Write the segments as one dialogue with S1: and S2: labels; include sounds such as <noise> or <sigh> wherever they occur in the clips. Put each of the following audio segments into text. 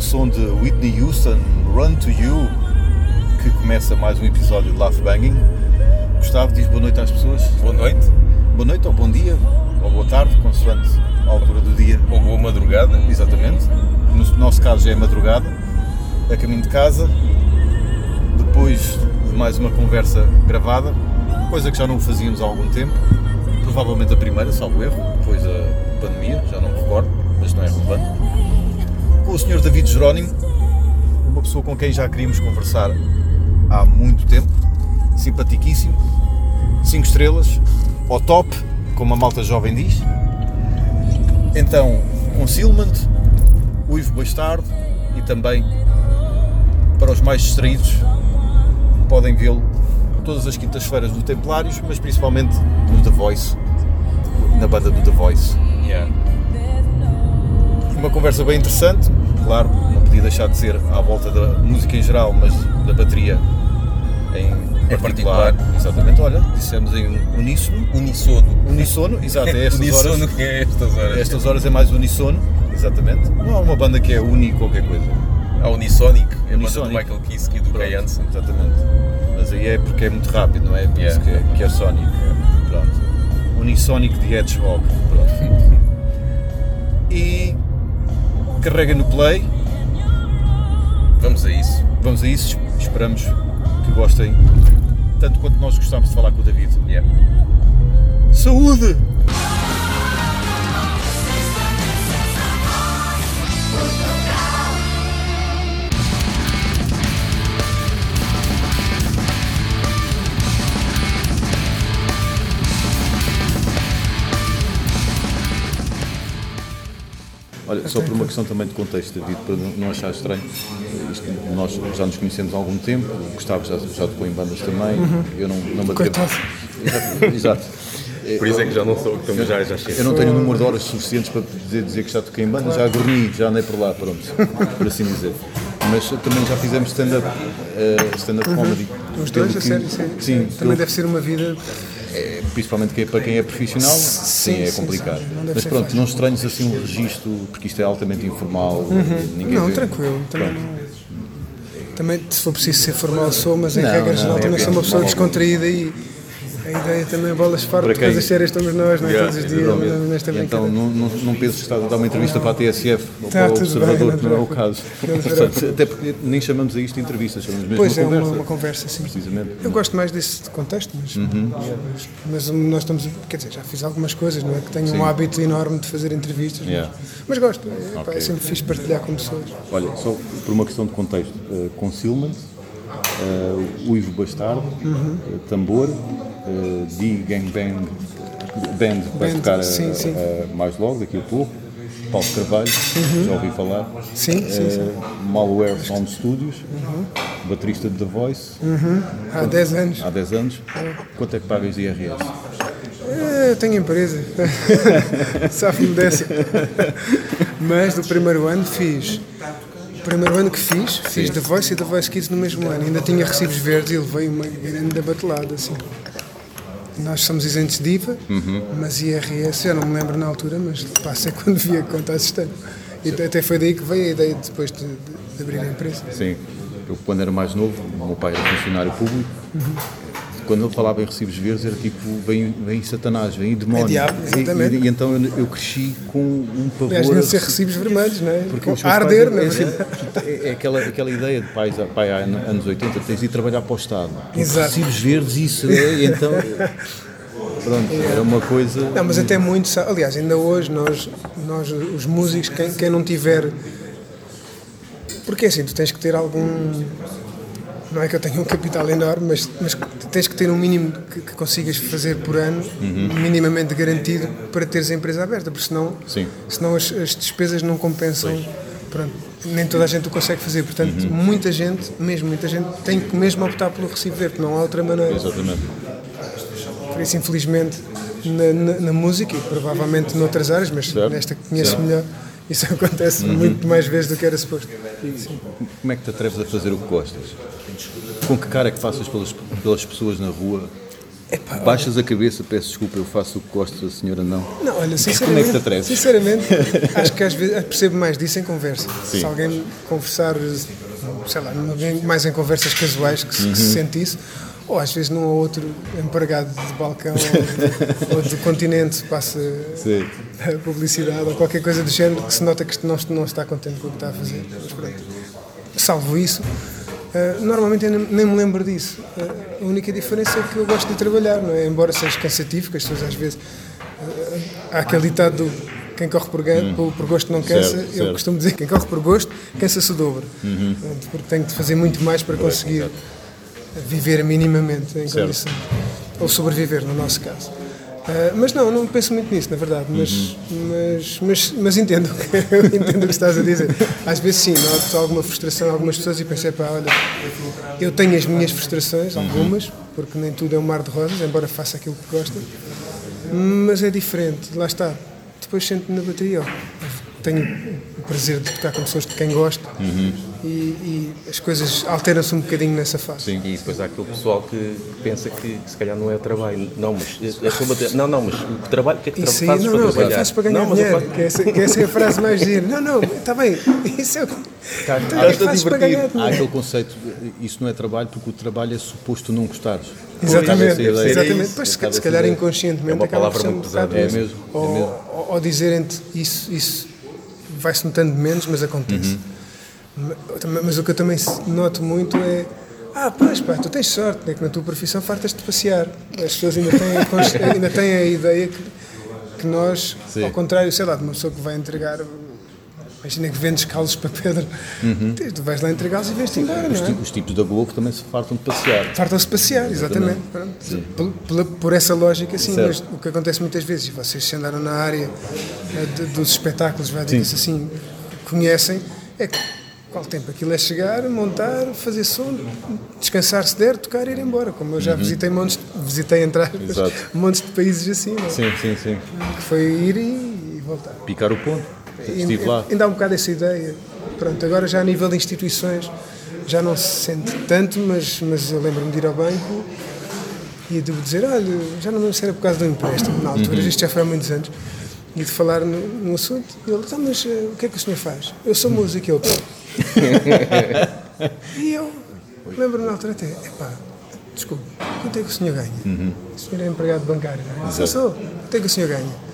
S1: ao som de Whitney Houston, Run to You, que começa mais um episódio de Laugh Banging. Gustavo diz boa noite às pessoas.
S2: Boa noite.
S1: Boa noite ou bom dia, ou boa tarde, consoante a altura do dia.
S2: Ou boa madrugada.
S1: Exatamente. No nosso caso já é madrugada, a caminho de casa, depois de mais uma conversa gravada, coisa que já não fazíamos há algum tempo, provavelmente a primeira, salvo erro, depois da pandemia, já não me recordo, mas não é relevante. Com o Sr. David Jerónimo, uma pessoa com quem já queríamos conversar há muito tempo, simpaticíssimo, 5 estrelas, ao top, como a malta jovem diz. Então, Concealment, o Ivo Bastardo e também para os mais distraídos podem vê-lo todas as quintas-feiras do Templários, mas principalmente no The Voice, na banda do The Voice.
S2: Yeah.
S1: Uma conversa bem interessante, claro, não podia deixar de ser à volta da música em geral, mas da bateria em
S2: Em
S1: particular.
S2: particular.
S1: Exatamente, olha, dissemos em uníssono.
S2: Unissono.
S1: Unissono, exato, é <laughs> estas
S2: Unissono
S1: horas.
S2: que é estas horas.
S1: Estas horas é mais unissono, exatamente. Não há uma banda que é uni qualquer coisa.
S2: A Unisonic, é a banda do. Michael Kiske e do Kai Hansen.
S1: Exatamente. Mas aí é porque é muito rápido, não é? Por isso
S2: Yeah.
S1: que é, que é Sonic. Pronto. Unisonic de Hedgehog. Pronto. <laughs> E carrega no play.
S2: Vamos a isso.
S1: Vamos a isso. Esperamos que gostem tanto quanto nós gostámos de falar com o David.
S2: Yeah.
S1: Saúde! Olha, só por uma questão também de contexto, David, para não achar estranho, isto, nós já nos conhecemos há algum tempo, o Gustavo já, já tocou em bandas também, eu não, não me atrevo.
S3: Coitado.
S1: Exato. Exato.
S2: Por isso é que já não sou, estamos já, já
S1: Eu
S2: chega.
S1: não tenho um número de horas suficientes para dizer, dizer que já toquei em banda, já gorni, já andei por lá, pronto, <laughs> por assim dizer. Mas também já fizemos stand-up eh, stand-up comedy.
S3: Os dois, a
S1: que-
S3: sério, sim.
S1: Sim,
S3: Também
S1: pelo-
S3: deve ser uma vida.
S1: É, principalmente que é para quem é profissional, sim,
S3: Sim,
S1: é complicado.
S3: sim,
S1: Mas pronto, não estranhos assim um registro, porque isto é altamente informal, ninguém
S3: Não,
S1: vê.
S3: tranquilo. Também, não- também, se for preciso ser formal, sou, mas em
S1: Não,
S3: regra geral
S1: é
S3: também sou uma pessoa
S1: normal.
S3: descontraída e a ideia também, bolas fora
S1: Para
S3: de
S1: quem-
S3: coisas sérias estamos nós, não é?
S1: Yeah,
S3: Todos os dias, nesta
S1: então
S3: brincadeira.
S1: não, não, não penses que estás a dar uma entrevista para a TSF ou
S3: Tá,
S1: para o Observador,
S3: bem, não
S1: que não é o caso. <laughs> Portanto, até porque nem chamamos a isto de entrevista, chamamos mesmo
S3: Pois
S1: de
S3: é,
S1: uma
S3: uma,
S1: conversa.
S3: uma conversa, sim.
S1: Precisamente.
S3: Eu gosto mais desse contexto, mas,
S1: Uhum.
S3: mas, mas nós estamos, quer dizer, já fiz algumas coisas, não é? Que tenho
S1: Sim.
S3: um hábito enorme de fazer entrevistas, mas-
S1: Yeah.
S3: mas, gosto, é, pá,
S1: Ok.
S3: é sempre fixe partilhar com pessoas.
S1: Olha, só por uma questão de contexto, uh, Concealment, uh, o Ivo Bastardo,
S3: Uhum.
S1: uh, tambor, uh, D Gangbang Band, que vai tocar
S3: sim, sim.
S1: mais logo, daqui a pouco, Paulo Carvalho, já ouvi falar,
S3: Uhum. Sim, sim, sim.
S1: Malware Sound Studios, baterista de The Voice,
S3: Há 10 anos.
S1: há 10 anos. Quanto é que pagas de IRS?
S3: É, Eu tenho empresa, <laughs> sabe-me dessa. <laughs> Mas do primeiro ano fiz. Primeiro ano que fiz, fiz The Voice e The Voice Kids no mesmo ano. Ainda tinha recibos verdes e levei uma grande batelada. Assim. Nós somos isentos de IVA, mas IRS, já não me lembro na altura, mas passa <laughs> quando vi a conta assistente. E até foi daí que veio a ideia depois de, de- de abrir a empresa.
S1: Sim, eu quando era mais novo, o meu pai era funcionário público. Quando ele falava em recibos verdes era tipo, vem, vem Satanás, vem demónio.
S3: É diabo,
S1: E-
S3: exatamente.
S1: E, e então eu, eu cresci com um pavor. A
S3: não ser
S1: rece-
S3: recibos vermelhos, não é?
S1: porque
S3: a arder,
S1: é,
S3: não é?
S1: sempre- é, é aquela, aquela ideia de pais, pai há anos 80, tens de ir trabalhar para o Estado.
S3: Exato.
S1: Recibos verdes, isso é, e então. Pronto, era uma coisa.
S3: Não, mas até muito. Aliás, ainda hoje, nós, nós os músicos, quem, quem não tiver. Porque assim, tu tens que ter algum. Não é que eu tenha um capital enorme, mas, mas tens que ter um mínimo que, que consigas fazer por ano, minimamente garantido, para teres a empresa aberta, porque senão,
S1: Sim.
S3: senão as, as despesas não compensam. Pronto, nem toda a gente o consegue fazer. Portanto, muita gente, mesmo muita gente, tem que mesmo optar pelo recibo verde, porque não há outra maneira.
S1: Exatamente.
S3: Por isso, infelizmente, na, na- na música e provavelmente noutras áreas, mas
S1: Certo,
S3: nesta que conheço
S1: certo.
S3: melhor, isso <laughs> acontece muito mais vezes do que era suposto. Sim.
S1: Como é que te atreves a fazer o que gostas? Com que cara é que passas pelas, pelas pessoas na rua Baixas a cabeça, peço desculpa, eu faço o que gosto, a senhora não.
S3: Não, olha,
S1: Como é
S3: sinceramente, sinceramente acho que às vezes percebo mais disso em conversa.
S1: Sim.
S3: Se alguém conversar, sei lá, mais em conversas casuais que se, que se
S1: Uhum.
S3: sente isso, ou às vezes num ou outro empregado de balcão ou, ou do continente passa
S1: Sim.
S3: a publicidade ou qualquer coisa do género que se nota que não, não está contente com o que está a fazer. Mas pronto. Salvo isso, eh, normalmente eu nem, me lembro disso. Eh, a única diferença é que eu gosto de trabalhar, não é? Embora seja cansativo, que as pessoas às vezes. eh, há aquele ditado do quem corre por, gan- por- por gosto não cansa.
S1: Hum. Certo,
S3: eu
S1: certo. Uhum.
S3: costumo dizer que quem corre por gosto cansa-se o dobro. Portanto, Porque tenho de fazer muito mais para conseguir viver minimamente em
S1: Certo.
S3: condições. Ou sobreviver, no nosso caso. Ah, mas não, não penso muito nisso, na verdade. Mas,
S1: Uhum.
S3: mas, mas, mas entendo, <laughs> entendo o que estás a dizer. Às vezes sim, noto alguma frustração em algumas pessoas e pensei, pá, olha, eu tenho as minhas frustrações,
S1: Uhum.
S3: algumas, porque nem tudo é um mar de rosas, embora faça aquilo que gosta. Mas é diferente, lá está. Depois sento na bateria, ó, tenho o prazer de tocar com pessoas de quem gosto e, e as coisas alteram-se um bocadinho nessa fase.
S1: Sim.
S4: E depois há aquele pessoal que pensa que se calhar não é trabalho. Não, mas é só não, não, mas o trabalho, o que é que
S3: Isso aí,
S4: fazes
S3: não,
S4: para
S3: não,
S4: trabalhar?
S3: faço para ganhar
S4: não, mas
S3: dinheiro,
S4: faço-
S3: que essa, que essa é a frase mais gira. Não, não, está bem, isso é o que. Então, o que é
S1: Há
S3: dinheiro?
S1: aquele conceito, isso não é trabalho porque o trabalho é suposto não gostares.
S3: Exatamente, exatamente. Pois, se, calhar inconscientemente
S4: É uma palavra muito pesada.
S3: isso.
S1: É mesmo, é
S3: Ou,
S1: mesmo.
S3: ou- ou dizerem-te isso, isso vai-se notando menos, mas acontece.
S1: Uhum.
S3: Ma- Mas o que eu também noto muito é. Ah, pois pá, tu tens sorte, é que na tua profissão fartas de passear. As pessoas ainda têm a, <laughs> ainda têm a ideia que, que nós,
S1: Sim.
S3: ao contrário, sei lá, de uma pessoa que vai entregar. Imagina que vendes calos para pedra, tu vais lá entregá-los e vens-te embora,
S1: Os,
S3: não é?
S1: os tipos da Globo também se fartam de passear.
S3: Fartam-se passear, exatamente. Pronto. Por, pela- por essa lógica, sim,
S1: Certo.
S3: mas o que acontece muitas vezes, e vocês se andaram na área eh, de- dos espetáculos, vai dizer assim, conhecem, é que qual tempo aquilo é chegar, montar, fazer som, descansar se der, tocar e ir embora. Como eu já visitei montes, visitei
S1: Uhum. Exato.
S3: montes de países assim, não é?
S1: Sim, sim, sim.
S3: que foi ir e, e voltar.
S1: Picar o ponto. Estive lá.
S3: Ainda há um bocado essa ideia. Pronto, agora já a nível de instituições já não se sente tanto, mas, mas eu lembro-me de ir ao banco e de dizer, olha, já não me lembro se era por causa do empréstimo, na altura, isto já foi há muitos anos, e de falar no, no assunto, e ele, então, mas eh, o que é que o senhor faz? Eu sou músico, ele, <laughs> e eu lembro-me na altura até, epá, desculpe, quanto é que o senhor ganha? O senhor é empregado bancário, não é? Sou, sou, quanto é que o senhor ganha?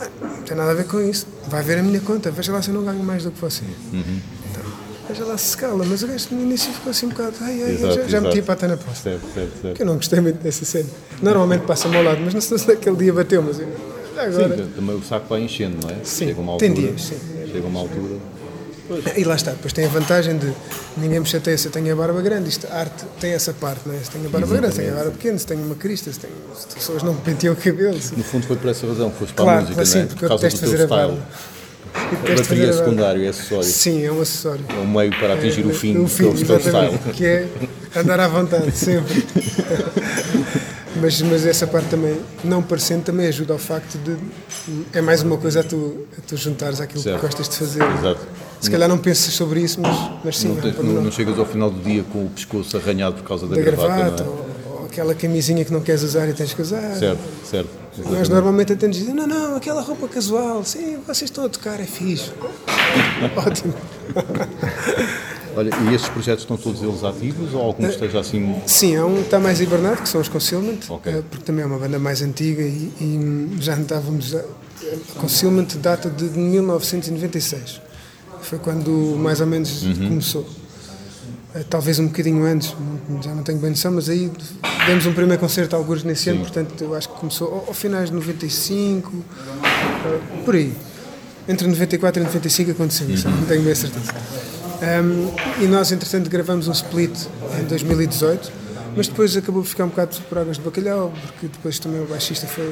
S3: "Ah, Não tem nada a ver com isso. Vai ver a minha conta, veja lá se eu não ganho mais do que você. Então, veja lá se se cala. Mas o gajo no início ficou assim um bocado. Ai, ai,
S1: Exato,
S3: já, já meti a pata na posta.
S1: Certo, certo, certo.
S3: Porque eu não gostei muito dessa cena. Normalmente passa-me ao lado, mas não sei se naquele dia bateu, mas eu, agora.
S1: Sim, também o saco vai enchendo, não é?
S3: Sim,
S1: Chega uma
S3: tem
S1: altura.
S3: dias, sim.
S1: Chega uma altura.
S3: E lá está, depois tem a vantagem de ninguém me chateia se eu tenho a barba grande. Isto, a arte tem essa parte, não é? Se tenho a barba grande, se tenho a barba pequena, se tenho uma crista, se, tenho, se as pessoas não me penteiam o cabelo. se-
S1: No fundo foi por essa razão foste para a
S3: Claro,
S1: música,
S3: assim,
S1: não é?
S3: porque
S1: Por
S3: eu
S1: causa do
S3: detesto
S1: teu
S3: fazer a barba.
S1: A bateria é
S3: a
S1: secundário, é acessório.
S3: Sim, é um acessório.
S1: É um meio para atingir o fim,
S3: o
S1: que é o
S3: exatamente,
S1: style.
S3: que é andar à vontade, sempre. <laughs> mas, mas essa parte também, não parecendo, também ajuda ao facto de. É mais uma coisa a tu, a tu juntares àquilo
S1: Certo.
S3: que gostas de fazer.
S1: Exato.
S3: Se calhar não pensas sobre isso, mas, mas sim,
S1: Não,
S3: é
S1: tens- não- não chegas ao final do dia com o pescoço arranhado por causa da,
S3: da
S1: gravata,
S3: gravata,
S1: não
S3: ou, ou aquela camisinha que não queres usar e tens que usar.
S1: é? Certo, certo.
S3: Nós normalmente até nos dizem, não, não, aquela roupa casual, sim, vocês estão a tocar, é fixe. <laughs> Ótimo.
S1: Olha, e estes projetos estão todos eles ativos ou algum esteja assim?
S3: Sim, há um que está mais hibernado, que são os Concealment,
S1: Ok.
S3: eh, porque também é uma banda mais antiga e, e já estávamos. A, a Concealment data de 1996. Foi quando mais ou menos
S1: Uhum.
S3: começou. Eh, Talvez um bocadinho antes, já não tenho bem noção, mas aí demos um primeiro concerto a alguns nesse ano, portanto eu acho que começou ao, ao finais de 95, eh, por aí. Entre 94 e 95 aconteceu isso, não tenho bem a certeza. Um, e nós, entretanto, gravamos um split em 2018, mas depois acabou por ficar um bocado por águas de bacalhau, porque depois também o baixista foi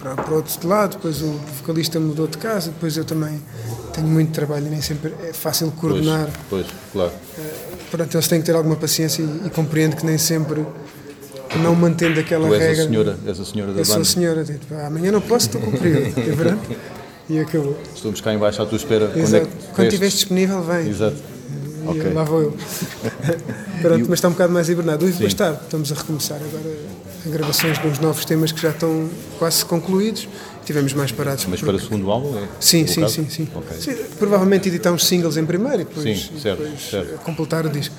S3: para, para outro lado, depois o vocalista mudou de casa, depois eu também tenho muito trabalho e nem sempre é fácil
S1: Pois,
S3: coordenar.
S1: pois, claro.
S3: Portanto, eles têm que ter alguma paciência e, e compreendo que nem sempre, não mantendo aquela
S1: Tu és
S3: regra.
S1: a senhora, és a senhora da
S3: eu sou a
S1: banda.
S3: senhora, tipo, "Ah, amanhã não posso, estou com período, <laughs> é verdade? E acabou.
S1: Estamos cá em baixo à tua espera. Quando é
S3: Exato. Quando estiveres disponível, vem.
S1: Exato.
S3: e
S1: Ok.
S3: lá vou eu. <laughs> Pronto, mas está um bocado mais hibernado. Ivo Bastardo, estamos a recomeçar agora gravações de uns novos temas que já estão quase concluídos. Tivemos mais parados.
S1: Mas
S3: porque-
S1: para o segundo álbum é?
S3: Sim, sim, sim, sim.
S1: Ok.
S3: Sim, Provavelmente editar uns singles em primeiro e depois,
S1: Sim,
S3: e
S1: certo,
S3: depois,
S1: certo.
S3: completar o disco.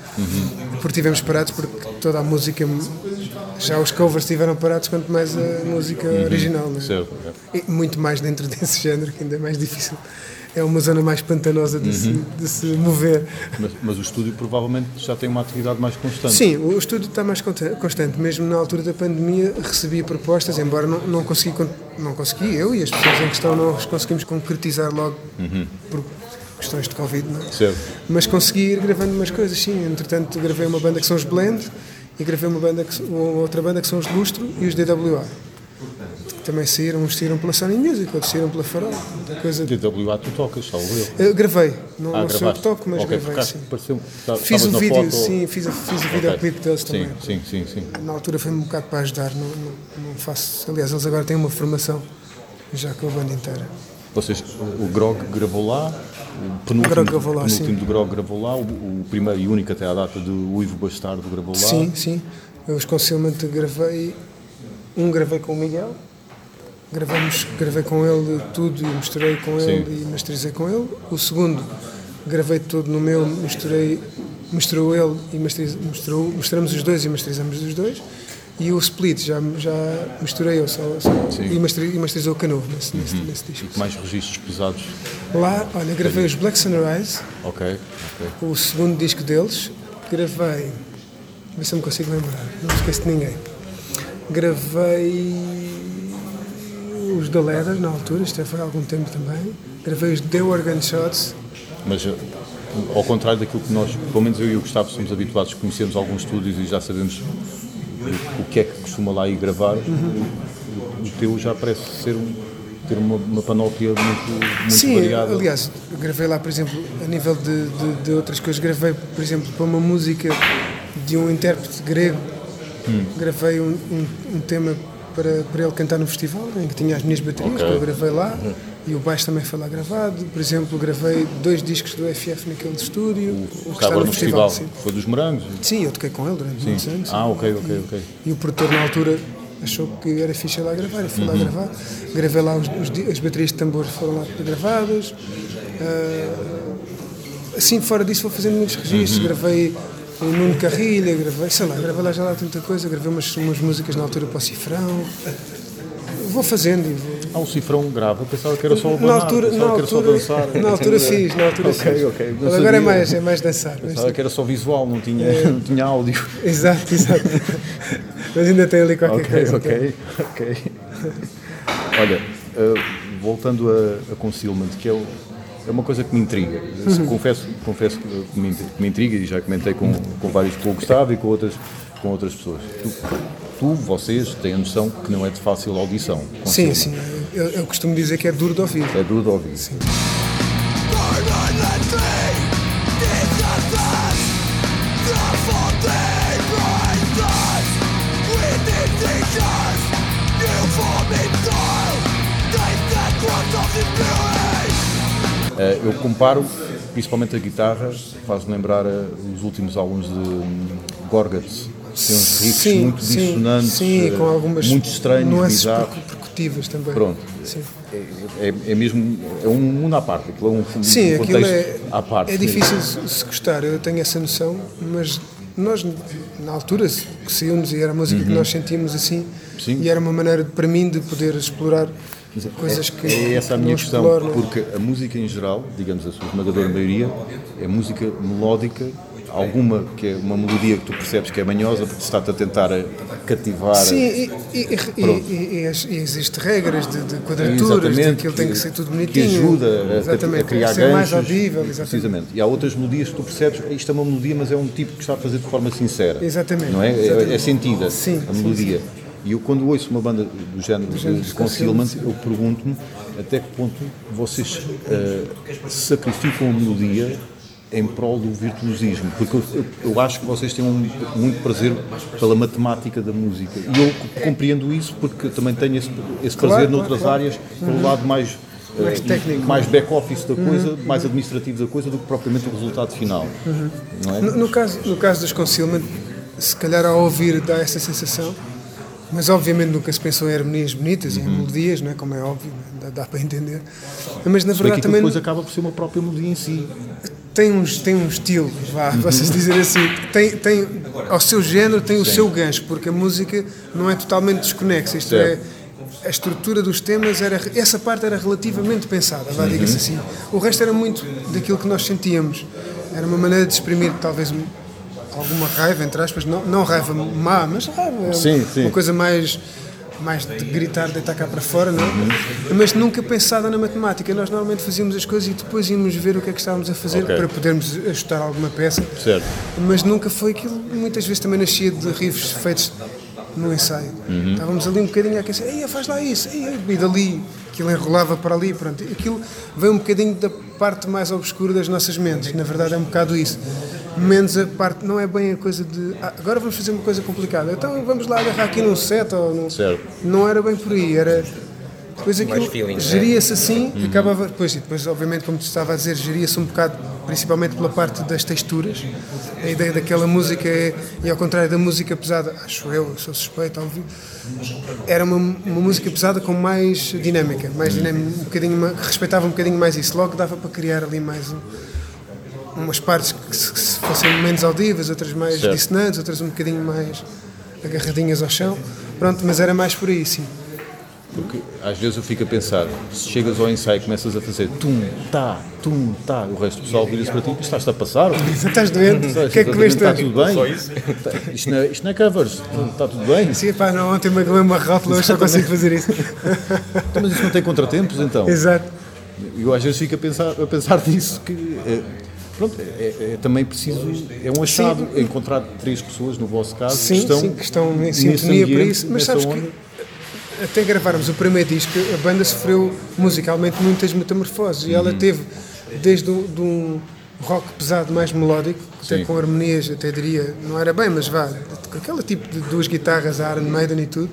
S3: Porque tivemos parados porque toda a música, já os covers estiveram parados, quanto mais a música original. Né?
S1: Certo. é.
S3: E muito mais dentro <laughs> desse género, que ainda é mais difícil. É uma zona mais pantanosa de, se, de se mover.
S1: Mas, mas o estúdio provavelmente já tem uma atividade mais constante.
S3: Sim, o estúdio está mais constante. Mesmo na altura da pandemia recebi propostas, embora não, não consegui, con- não consegui, eu e as pessoas em questão não as conseguimos concretizar logo por questões de Covid, não é?
S1: Certo.
S3: Mas consegui ir gravando umas coisas, sim. Entretanto, gravei uma banda que são os Blend e gravei uma, banda que, uma outra banda que são os Lustro e os DWA. Também saíram, uns saíram pela Sony Music, outros saíram pela Farol. Muita coisa.
S1: DWA tu tocas, salvo eu.
S3: Eu gravei, não,
S1: Ah,
S3: não sou eu que toco, mas
S1: Ok,
S3: gravei, sim.
S1: pareceu- tá-
S3: Fiz o vídeo,
S1: foto-
S3: sim, fiz, fiz o
S1: Ok.
S3: videoclipe deles
S1: Sim,
S3: também.
S1: sim, sim, sim.
S3: Na altura foi-me um bocado para ajudar, não, não, não faço. Aliás, eles agora têm uma formação já com a banda inteira.
S1: Vocês, o Grog gravou lá, o penúltimo,
S3: Grog gravou lá,
S1: penúltimo
S3: sim.
S1: do Grog gravou lá, o, o primeiro e único até à data do Ivo Bastardo gravou lá.
S3: Sim, sim. Eu os Concealment gravei. Um gravei com o Miguel. Gravamos, gravei com ele tudo e misturei com ele
S1: Sim.
S3: e masterizei com ele. O segundo gravei tudo no meu, misturei, misturou ele e masteriz, misturou, misturamos os dois e masterizamos os dois. E o split já, já misturei eu só, só e, masteri- e masterizou o Canovo nesse, nesse, nesse disco.
S1: Que mais registros pesados.
S3: Lá, olha, gravei os Black Sunrise,
S1: Ok, ok.
S3: o segundo disco deles. Gravei. Vê se eu me consigo lembrar, não esqueço de ninguém. Gravei os da Leather na altura, isto já foi há algum tempo também. Gravei os The Organ Shots.
S1: Mas eh, ao contrário daquilo que nós, pelo menos eu e o Gustavo, somos habituados, conhecemos alguns estúdios e já sabemos o, o que é que costuma lá ir gravar,
S3: Uhum.
S1: o, o teu já parece ser um, ter uma, uma panóplia muito, muito
S3: Sim,
S1: variada.
S3: aliás, gravei lá, por exemplo, a nível de, de, de outras coisas, gravei, por exemplo, para uma música de um intérprete grego,
S1: Hum.
S3: gravei um, um, um tema para, para ele cantar no festival, em que tinha as minhas baterias,
S1: Ok. Uhum.
S3: que eu gravei lá, e o baixo também foi lá gravado. Por exemplo, gravei dois discos do FF naquele estúdio, o, que
S1: Está agora no festival,
S3: sim.
S1: foi dos morangos.
S3: Sim, eu toquei com ele durante muitos anos.
S1: Ah, ok, ok, ok.
S3: E o produtor na altura achou que era fixe lá gravar e fui
S1: Uhum.
S3: lá gravar. Gravei lá os, os as baterias de tambor foram lá gravadas. Ah, assim, fora disso, vou fazendo muitos registros.
S1: Uhum.
S3: Gravei o Nuno Carrilha, gravei, sei lá, gravei lá já lá tanta coisa. Gravei umas, umas músicas na altura para o Cifrão. Vou fazendo e vou.
S1: Ah, o cifrão grava, pensava que era só o
S3: Na altura,
S1: pensava
S3: na
S1: que era só
S3: altura,
S1: dançar.
S3: na altura fiz, na altura
S1: Ok,
S3: fiz.
S1: ok,
S3: Mas agora é mais, é mais dançar. mas
S1: Pensava que era só visual, não tinha, não tinha áudio.
S3: Exato, exato. Mas ainda tem ali qualquer
S1: Ok,
S3: coisa.
S1: ok, ok. Olha, eh, voltando a, a Concealment, que é, o- é uma coisa que me intriga.
S3: Uhum.
S1: Confesso, confesso que me, que me intriga e já comentei com, com vários, com o Gustavo e com outras, com outras pessoas. Tu, tu, vocês, têm a noção que não é de fácil audição.
S3: Sim, sim. Eu, eu costumo dizer que é duro de ouvir.
S1: É duro de ouvir. Eh, eu comparo, principalmente a guitarra, faz-me lembrar eh, os últimos álbuns de hum, Gorguts. Tem uns riffs
S3: Sim,
S1: muito
S3: sim,
S1: dissonantes,
S3: sim,
S1: eh,
S3: com algumas
S1: muito estranhos,
S3: nuances percutivas também.
S1: Pronto.
S3: Sim,
S1: É, é- é mesmo é um mundo à parte, aquilo é um, um
S3: Sim aquilo
S1: contexto
S3: é,
S1: à parte.
S3: é difícil se se gostar, eu tenho essa noção, mas nós, na altura, que saímos e era a música que nós sentíamos assim,
S1: Uhum. Sim.
S3: e era uma maneira, para mim, de poder explorar coisas que
S1: É essa a minha questão,
S3: exploram.
S1: porque a música em geral, digamos a sua esmagadora maioria, é música melódica, alguma que é uma melodia que tu percebes que é manhosa, porque está-te a tentar cativar.
S3: Sim, e, e, e, e, existem regras de, de quadraturas, de
S1: Exatamente,
S3: aquilo tem que ser tudo
S1: que
S3: bonitinho.
S1: ajuda a-
S3: exatamente,
S1: a, criar
S3: tem que ser mais
S1: ganchos,
S3: audível, exatamente.
S1: Precisamente. E há outras melodias que tu percebes, isto é uma melodia, mas é um tipo que está a fazer de forma sincera.
S3: Exatamente,
S1: Não é? É- É,
S3: exatamente.
S1: sentida
S3: Sim,
S1: a
S3: sim,
S1: melodia. E eu, quando ouço uma banda do género de Concealment, eu pergunto-me até que ponto vocês eh, sacrificam a melodia em prol do virtuosismo. Porque eu, eu- eu acho que vocês têm um, muito prazer pela matemática da música. E eu compreendo isso porque também tenho esse, esse prazer
S3: claro,
S1: noutras
S3: claro.
S1: áreas, pelo lado mais
S3: Mais
S1: eh,
S3: técnico.
S1: mais back-office da coisa, mais administrativo da coisa do que propriamente o resultado final. Não é?
S3: No, no caso, no caso dos Concealment, se calhar ao ouvir dá essa sensação, mas obviamente nunca se pensou em harmonias bonitas, em melodias, não é? como é óbvio, é? dá, dá para entender. Mas na verdade também
S1: depois acaba por ser uma própria melodia em si.
S3: tem, uns, tem um estilo, vá, vocês dizer assim, tem, tem, ao seu género tem o seu gancho, porque a música não é totalmente desconexa, isto
S1: Certo.
S3: é. A estrutura dos temas era essa parte era relativamente pensada, vá, diga-se assim. O resto era muito daquilo que nós sentíamos. Era uma maneira de exprimir talvez alguma raiva, entre aspas, não, não raiva má, mas raiva,
S1: Sim, sim.
S3: uma coisa mais mais de gritar, deitar cá para fora, não? é? Mas nunca pensada na matemática. Nós normalmente fazíamos as coisas e depois íamos ver o que é que estávamos a fazer
S1: Ok.
S3: para podermos ajustar alguma peça.
S1: Certo.
S3: Mas nunca foi aquilo. Muitas vezes também nascia de riffs feitos no ensaio.
S1: Uhum.
S3: Estávamos ali um bocadinho a aquecer, Ei, faz lá isso, Ei, e dali, aquilo enrolava para ali, pronto. Aquilo veio um bocadinho da parte mais obscura das nossas mentes, na verdade é um bocado isso. Menos a parte, não é bem a coisa de "Ah, agora vamos fazer uma coisa complicada, então vamos lá agarrar aqui num set ou num.
S1: Certo.
S3: Não era bem por aí, era. Depois aquilo
S4: né?
S3: geria-se assim,
S1: Uhum.
S3: acabava. Depois, e depois, obviamente, como te estava a dizer, geria-se um bocado, principalmente pela parte das texturas. A ideia daquela música é, e ao contrário da música pesada, acho eu, sou suspeito, óbvio, era uma, uma música pesada com mais dinâmica, mais dinâmica, um bocadinho, respeitava um bocadinho mais isso. Logo dava para criar ali mais um, umas partes que se, que se fossem menos audíveis, outras mais
S1: Certo.
S3: dissonantes, outras um bocadinho mais agarradinhas ao chão. Pronto, mas era mais por aí, sim.
S1: Porque às vezes eu fico a pensar, se chegas ao ensaio e começas a fazer tum, tá, tum, tá, o resto do pessoal vira-se para ti, estás-te a passar? ou <laughs>
S3: Estás doente? O que é que comeste
S1: Está tudo bem? Isto não, é, isto não é covers, está tudo bem?
S3: Sim, pá, não, ontem me uma rótula, hoje só consigo fazer isso.
S1: Então, mas isso não tem contratempos então?
S3: Exato.
S1: Eu às vezes fico a pensar, a pensar <laughs> nisso que é, pronto, é, é- é também preciso, é um achado encontrar três pessoas, no vosso caso,
S3: Sim,
S1: que estão,
S3: sim, que estão em sintonia para isso. Mas sabes
S1: onda.
S3: que até gravarmos o primeiro disco, a banda sofreu musicalmente muitas metamorfoses e
S1: Uhum.
S3: ela teve desde o, de um rock pesado mais melódico, até
S1: Sim.
S3: com harmonias, até diria, não era bem, mas vá, com aquele tipo de duas guitarras, a Iron Maiden e tudo,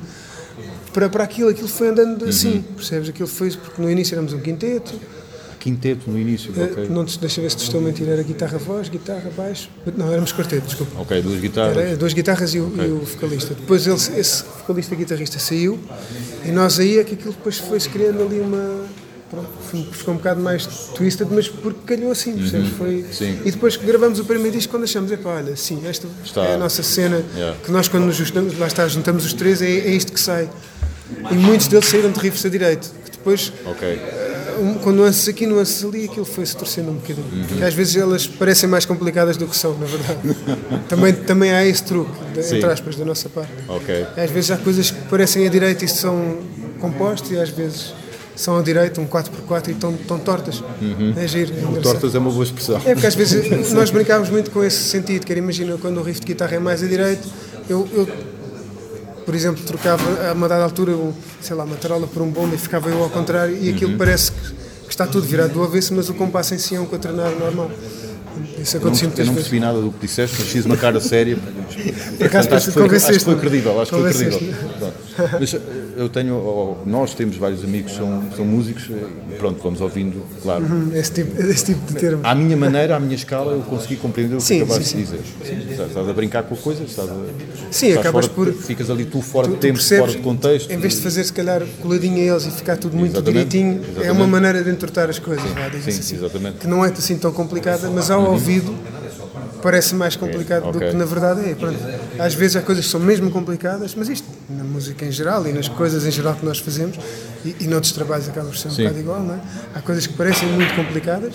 S3: para, para aquilo, aquilo foi andando
S1: Uhum.
S3: assim, percebes? Aquilo foi, porque no início éramos um quinteto,
S1: Quinteto no início,
S3: eh,
S1: ok.
S3: não deixa ver se te estou a mentir, era guitarra-voz, guitarra, baixo, não, éramos quarteto, desculpa.
S1: Ok, duas guitarras.
S3: Era duas guitarras e o, e o vocalista. Depois ele, esse vocalista guitarrista saiu e nós aí é que aquilo depois foi-se criando ali uma. Pronto, ficou um bocado mais twisted, mas porque calhou assim, percebes? Foi,
S1: Uhum. Sim.
S3: E depois que gravamos o primeiro disco, quando achamos, epá, olha, sim, esta
S1: Está.
S3: é a nossa cena,
S1: Yeah.
S3: que nós quando nos juntamos, lá está, juntamos os três, é, é isto que sai. E muitos deles saíram de riffs a direito, que depois
S1: Ok.
S3: Um- com nuances aqui, nuances ali, aquilo foi-se torcendo um bocadinho.
S1: Uhum.
S3: Às vezes elas parecem mais complicadas do que são, na verdade. <laughs> também, também há esse truque, de, entre aspas, da nossa parte.
S1: Ok.
S3: Às vezes há coisas que parecem a direita e são compostas, e às vezes são a direita, um 4x4 e estão, estão tortas. É giro. É.
S1: Tortas é uma boa expressão.
S3: É porque às vezes <laughs> nós brincávamos muito com esse sentido, que era, imagina, quando o riff de guitarra é mais a direito, eu, eu, por exemplo, trocava a uma dada altura, um, sei lá, uma tarola por um bombo e ficava eu ao contrário e aquilo parece que, que está tudo virado do avesso, mas o compasso em si é um quaternário normal. Isso
S1: Eu não,
S3: acontecia
S1: eu
S3: muitas
S1: não
S3: vezes.
S1: percebi nada do que disseste, mas fiz uma cara séria.
S3: Por acaso
S1: Acho que foi, acho que foi credível, acho que foi credível. Mas eh, eu tenho, nós temos vários amigos que são, são músicos, eh, pronto, vamos ouvindo, claro.
S3: Hum, Esse tipo, esse tipo de termo.
S1: À minha maneira, à minha escala, eu consegui compreender o que
S3: Sim,
S1: acabaste
S3: sim,
S1: de dizer. Sim, estás, estás a brincar com a coisa, estás a,
S3: Sim,
S1: estás
S3: acabas
S1: fora
S3: por-
S1: Ficas ali tu fora
S3: Tu-
S1: de tempo,
S3: percebes,
S1: fora de contexto.
S3: Em vez de fazer, se calhar, coladinho a eles e ficar tudo muito
S1: Exatamente,
S3: direitinho, é
S1: exatamente.
S3: uma maneira de entortar as coisas. vá, diga-se
S1: sim,
S3: assim.
S1: exatamente.
S3: Que não é assim tão complicada, mas ao ouvido parece mais complicado do
S1: ok.
S3: que na verdade é. Pronto. Às vezes há coisas que são mesmo complicadas, mas isto, na música em geral e nas coisas em geral que nós fazemos, e, e noutros trabalhos acaba por ser um
S1: Sim.
S3: bocado igual, não é? Há coisas que parecem muito complicadas,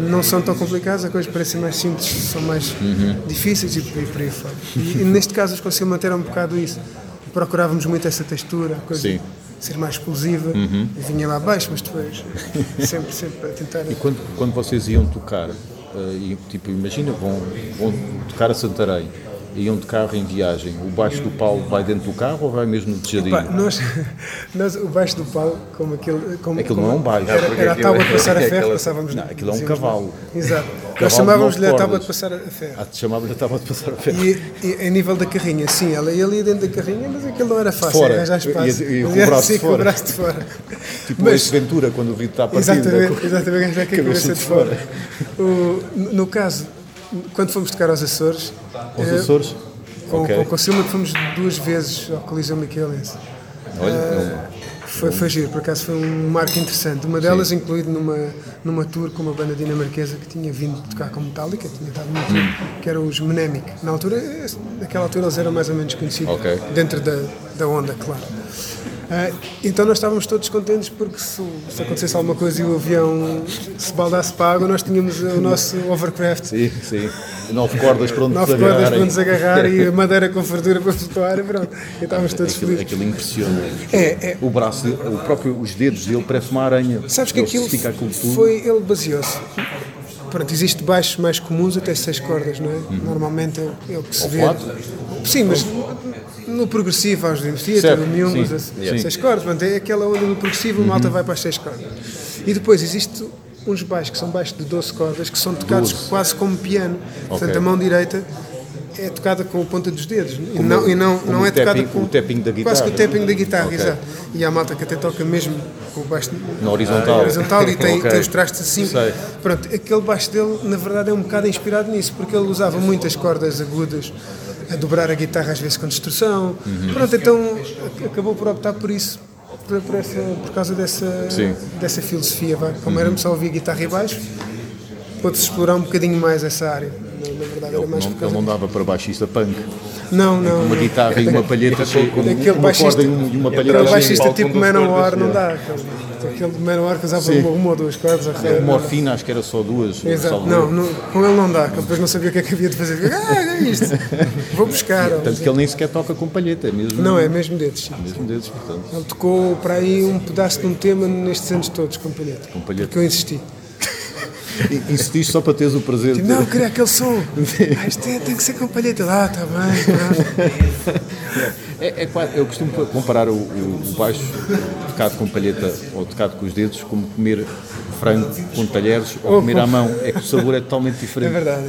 S3: não são tão complicadas, há coisas que parecem mais simples, são mais
S1: Uhum.
S3: difíceis e por aí, por aí fora. E, e neste caso, os conseguimos manter um bocado isso. Procurávamos muito essa textura, a coisa
S1: Sim. Uhum.
S3: ser mais explosiva, e vinha lá abaixo, mas depois sempre, sempre a tentar.
S1: E quando, quando vocês iam tocar, e, tipo, imagina, vão, vão tocar a Santarém, iam de carro em viagem, o baixo do Paulo vai dentro do carro ou vai mesmo de
S3: Pá,
S1: jadinho?
S3: nós, <laughs> nós, o baixo do pau, como aquele. Como,
S1: Aquilo
S3: como
S1: não é um baixo.
S3: Era, era a tábua de passar a
S4: é
S3: ferro, passávamos.
S1: Não, aquilo é um cavalo.
S3: Exato.
S1: Cavalo
S3: Nós chamávamos-lhe a tábua de passar a ferro.
S1: Ah, te chamava-lhe a tábua de passar a ferro.
S3: E, e a nível da carrinha, sim, ela ia ali dentro da carrinha, mas aquilo não era fácil,
S1: Fora.
S3: arranjar espaço.
S1: E- e o braço de fora.
S3: braço de fora.
S1: Tipo
S3: Mas-
S1: esse Ventura, quando o vidro está partido.
S3: Exatamente, exatamente, arranjar com a
S1: Cabeça de
S3: fora. O- no caso, quando fomos tocar aos Açores,
S1: Os
S3: eh,
S1: Açores?
S3: com,
S1: Ok.
S3: com, com o Silma que fomos duas vezes ao Coliseu Miquelense.
S1: Olha,
S3: Ah, Foi, foi giro, por acaso foi um marco interessante. Uma delas incluído numa, numa tour com uma banda dinamarquesa que tinha vindo tocar com Metallica, tinha dado uma tour,
S1: Hum.
S3: que era os Mnemonic. Na altura, naquela altura eles eram mais ou menos conhecidos,
S1: Ok.
S3: dentro da, da onda, claro. Ah, então nós estávamos todos contentes porque se, se acontecesse alguma coisa e o avião se baldasse para a água, nós tínhamos o nosso overcraft.
S1: sim, sim. Nove cordas para onde
S3: Nove
S1: se
S3: cordas
S1: agarrarem.
S3: para nos agarrar e a <laughs> madeira com fartura para flutuar e pronto. E estávamos todos
S1: Aquilo,
S3: felizes.
S1: aquilo impressiona.
S3: É, é,
S1: O braço, o próprio, os dedos dele parece uma aranha.
S3: Sabes que
S1: Ele
S3: aquilo foi, ele baseou-se. Pronto, existe baixos mais comuns até seis cordas, não é? Normalmente é, o- é o que se
S1: Ou
S3: vê.
S1: quatro?
S3: Sim, mas no progressivo, aos Dream Theater, no Miumbos,
S1: sim,
S3: as-
S1: sim. Uhum.
S3: seis cordas. Pronto, é aquela onda no progressivo, a malta vai para as seis cordas. E depois existe uns baixos que são baixos de 12 cordas que são tocados
S1: Doze.
S3: quase como piano. Portanto,
S1: Ok.
S3: a mão direita é tocada com a ponta dos dedos e
S1: Como-
S3: não, e não,
S1: como
S3: não
S1: o
S3: é tocada
S1: tapping-
S3: com
S1: o tapping da
S3: quase que o
S1: guitarra.
S3: tapping da guitarra,
S1: Ok.
S3: exato. E há malta que até toca mesmo com o baixo
S1: Na horizontal.
S3: horizontal e tem, <laughs>
S1: Ok.
S3: tem os trastes assim.
S1: Sei.
S3: Pronto, aquele baixo dele, na verdade, é um bocado inspirado nisso, porque ele usava muitas cordas agudas a dobrar a guitarra, às vezes com distorção.
S1: Uhum.
S3: Pronto, então ac- acabou por optar por isso, por, por, essa, por causa dessa,
S1: Sim. Uhum.
S3: dessa filosofia. Vá. Como éramos só ouvir guitarra e baixo, pôde-se explorar um bocadinho mais essa área. Verdade, era
S1: Ele
S3: mais
S1: não, ele não dava para baixista punk.
S3: Não, não.
S1: Uma
S3: não.
S1: guitarra e uma palheta cheia, com
S3: Aquele
S1: uma
S3: baixista-
S1: corda e um- e uma palheta
S3: Aquele
S4: Entrava
S3: baixista
S4: em palco
S3: tipo Manowar não
S4: é.
S3: dá. Aquele, aquele Manowar que usava uma, ou duas cordas. a
S1: cheia.
S3: rei,
S1: Uma
S3: não.
S1: morfina, acho que era só duas.
S3: Exato. Não, com ele não dá, depois não sabia o que é que havia de fazer. Ah, é isto. <laughs> Vou buscar.
S1: Tanto que ele nem sequer toca com palheta, é mesmo,
S3: Não, é mesmo dedos.
S1: mesmo dedos, portanto.
S3: Ele tocou para aí um pedaço de um tema nestes anos todos, com palheta.
S1: Com palheta.
S3: Porque eu insisti.
S1: E- <laughs> Insististe só para teres o prazer de
S3: Tipo, não, eu queria aquele som. <laughs> Ah, isto é- tem que ser com palheta. Ah, está bem.
S1: É, é eu costumo comparar o, o- baixo tocado com palheta ou tocado com os dedos como comer frango com talheres ou
S3: Ou
S1: comer
S3: com-
S1: à mão. É que o sabor é totalmente
S3: É
S1: diferente.
S3: verdade.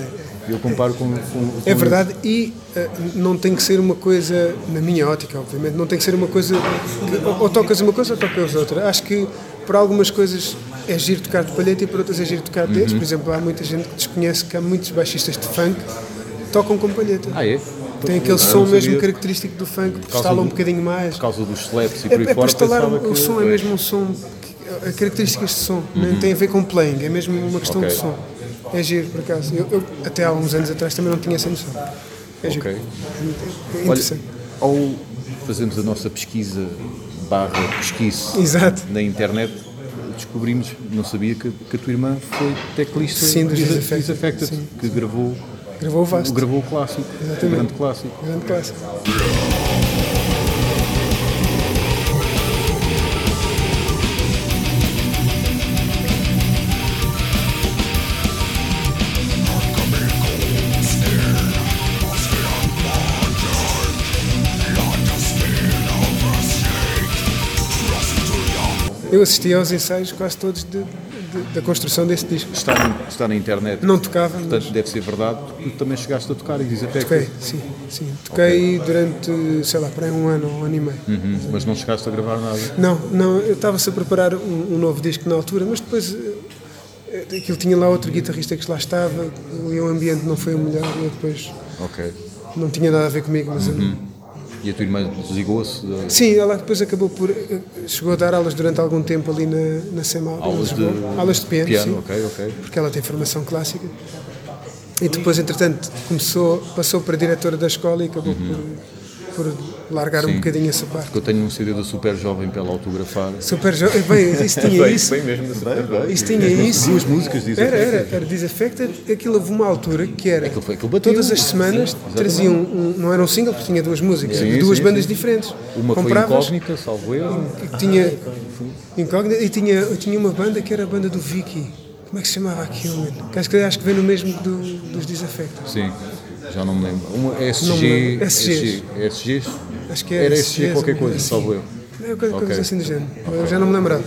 S1: Eu comparo com. com-
S3: É
S1: com-
S3: verdade e eh, não tem que ser uma coisa, na minha ótica, obviamente, não tem que ser uma coisa que ou, ou tocas uma coisa ou tocas outra. Acho que para algumas coisas é giro tocar de palheta e para outras é giro tocar de dedos.
S1: Uhum.
S3: Por exemplo, há muita gente que desconhece que há muitos baixistas de funk que tocam com palheta.
S1: Ah, é?
S3: Tem aquele
S1: Ah,
S3: som
S1: não
S3: mesmo característico do funk, que estala um bocadinho mais.
S1: Por causa dos slaps e
S3: É,
S1: por aí
S3: é
S1: fora.
S3: instalar
S1: pensava
S3: o
S1: que-
S3: som, é mesmo um som, a características de som, nem tem a ver com playing, é mesmo uma questão
S1: Ok.
S3: de som. É giro, por acaso. Eu, eu, até há uns anos atrás também não tinha essa noção. É giro.
S1: Ok.
S3: É
S1: Olha,
S3: interessante.
S1: ao fazermos a nossa pesquisa barra pesquise
S3: Exato.
S1: na internet, descobrimos, não sabia que, que a tua irmã foi teclista
S3: Sim, dos
S1: Dis-
S3: Disaffected,
S1: que gravou,
S3: Gravou o Vasto.
S1: gravou o clássico, o
S3: Exatamente.
S1: grande clássico.
S3: Grande clássico. Eu assisti aos ensaios quase todos de- de- da construção desse disco.
S1: Está, na- está na internet.
S3: Não tocava, mas
S1: Portanto, deve ser verdade, tu também chegaste a tocar e Disaffected.
S3: toquei, sim, sim. Toquei durante, sei lá, para aí um ano, um ano e meio.
S1: Uhum, mas não chegaste a gravar nada.
S3: Não, não, eu estava-se a preparar um, um novo disco na altura, mas depois eh, aquilo tinha lá outro guitarrista que lá estava e o ambiente não foi o melhor e eu depois
S1: Ok.
S3: não tinha nada a ver comigo, mas eu não-
S1: E a tua irmã desligou-se? da-
S3: Sim, ela depois acabou por. chegou a dar aulas durante algum tempo ali na, na CEMAL. em
S1: Aulas de,
S3: aulas de piano, sim,
S1: ok, ok.
S3: porque ela tem formação clássica. E depois, entretanto, começou, passou para diretora da escola e acabou por, por largar um
S1: Sim.
S3: bocadinho essa parte.
S1: Porque eu tenho um CD da Super Jovem para ela autografar.
S3: Super jovem, bem, isso <laughs> tinha
S4: Bem,
S3: isso.
S4: bem mesmo.
S3: Isso tinha isso.
S1: Duas músicas, dizem.
S3: Era, era, era Disaffected. Aquilo houve uma altura que era.
S1: Aquilo foi- aquilo bateu.
S3: todas as semanas traziam um, não era um single, porque tinha duas músicas,
S1: Sim,
S3: duas
S1: sim,
S3: bandas
S1: sim.
S3: diferentes.
S1: Uma foi
S3: Compravas,
S1: incógnita, salvo
S3: que tinha incógnita e tinha, eu tinha uma banda que era a banda do Vicky. Como é que se chamava aquilo, acho que, acho que vem no mesmo do, dos Disaffected.
S1: Sim. Já não me lembro. Uma
S3: Não me
S1: SG.
S3: lembro.
S1: SG. SGs?
S3: Acho que é
S1: Era
S3: SG,
S1: SG qualquer coisa, salvo eu.
S3: É coisa, coisa
S1: Ok.
S3: assim do género. Eu já não me lembrava.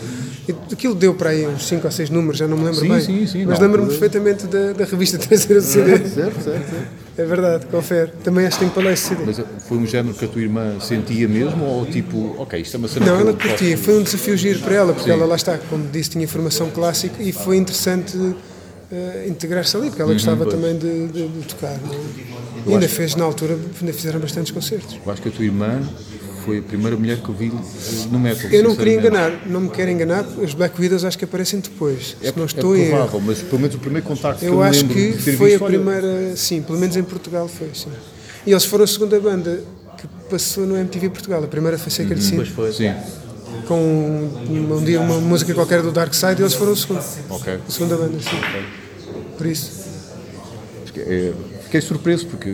S3: Aquilo deu para aí uns 5 ou 6 números, já não me lembro
S1: Sim,
S3: bem.
S1: sim, sim,
S3: Mas lembro-me perfeitamente da, da revista traseira do CD. <laughs>
S1: Certo, certo, certo.
S3: É verdade, confere. Também acho que tenho para esse CD.
S1: Mas foi um género que a tua irmã sentia mesmo ou tipo, ok, isto é uma cena
S3: Não, ela
S1: eu posso-
S3: curtia. Foi um desafio giro para ela, porque ela lá está, como disse, tinha formação clássica e foi interessante eh, integrar-se ali, porque ela
S1: Uhum,
S3: gostava também de, de- de tocar. é? E ainda fez, na altura, ainda fizeram bastantes concertos.
S1: Eu acho que a tua irmã foi a primeira mulher que eu vi no metal.
S3: Eu não queria enganar, não me quero enganar, os Black Widows acho que aparecem depois,
S1: É,
S3: se não
S1: é
S3: estou em erro.
S1: provável, mas pelo menos o primeiro contacto que eu
S3: Eu
S1: me
S3: acho que foi a
S1: visto, olha,
S3: primeira, sim, pelo menos em Portugal foi, sim. E eles foram a segunda banda que passou no MTV Portugal. A primeira foi Sacred Sin,
S4: Depois foi.
S1: Sim,
S3: com um, dia uma música qualquer do Dark Side e eles foram o segundo.
S1: ok.
S3: A segunda banda, sim. Por isso.
S1: É, fiquei surpreso porque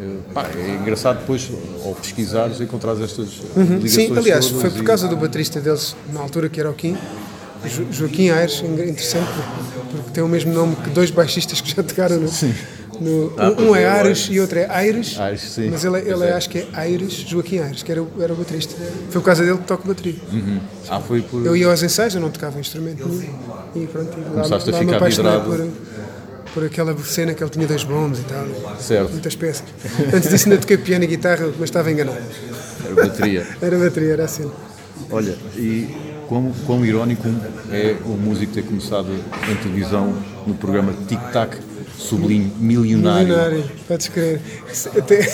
S1: eh, pá, é engraçado depois, ao pesquisares, encontrares estas ligações
S3: Uhum. Sim, aliás, foi por
S1: e-
S3: causa do baterista deles, na altura que era o Kim, Jo- Joaquim Aires, interessante, porque- porque tem o mesmo nome que dois baixistas que já tocaram no. No-
S4: Ah,
S3: um, um
S4: é,
S3: Aires. e outro é Aires,
S1: Aires, sim.
S3: mas ele, ele é, acho que é Aires, Joaquim Aires, que era, o- era o baterista. Foi por causa dele que toco bateria.
S1: Uhum. Ah, foi por.
S3: Eu ia aos ensaios, eu não tocava instrumento nenhum. E pronto, e
S1: Começaste a
S3: lá me
S1: ficar vidrado.
S3: por, por aquela cena que ele tinha dois bombos e tal.
S1: Certo.
S3: Muitas peças. Antes disso ainda toquei piano e guitarra, mas estava enganado.
S1: Era bateria.
S3: Era bateria, era assim.
S1: Olha, e quão, quão irónico é o músico ter começado em televisão no programa Tic Tac, sublinho, milionário.
S3: Milionário, podes crer. Até,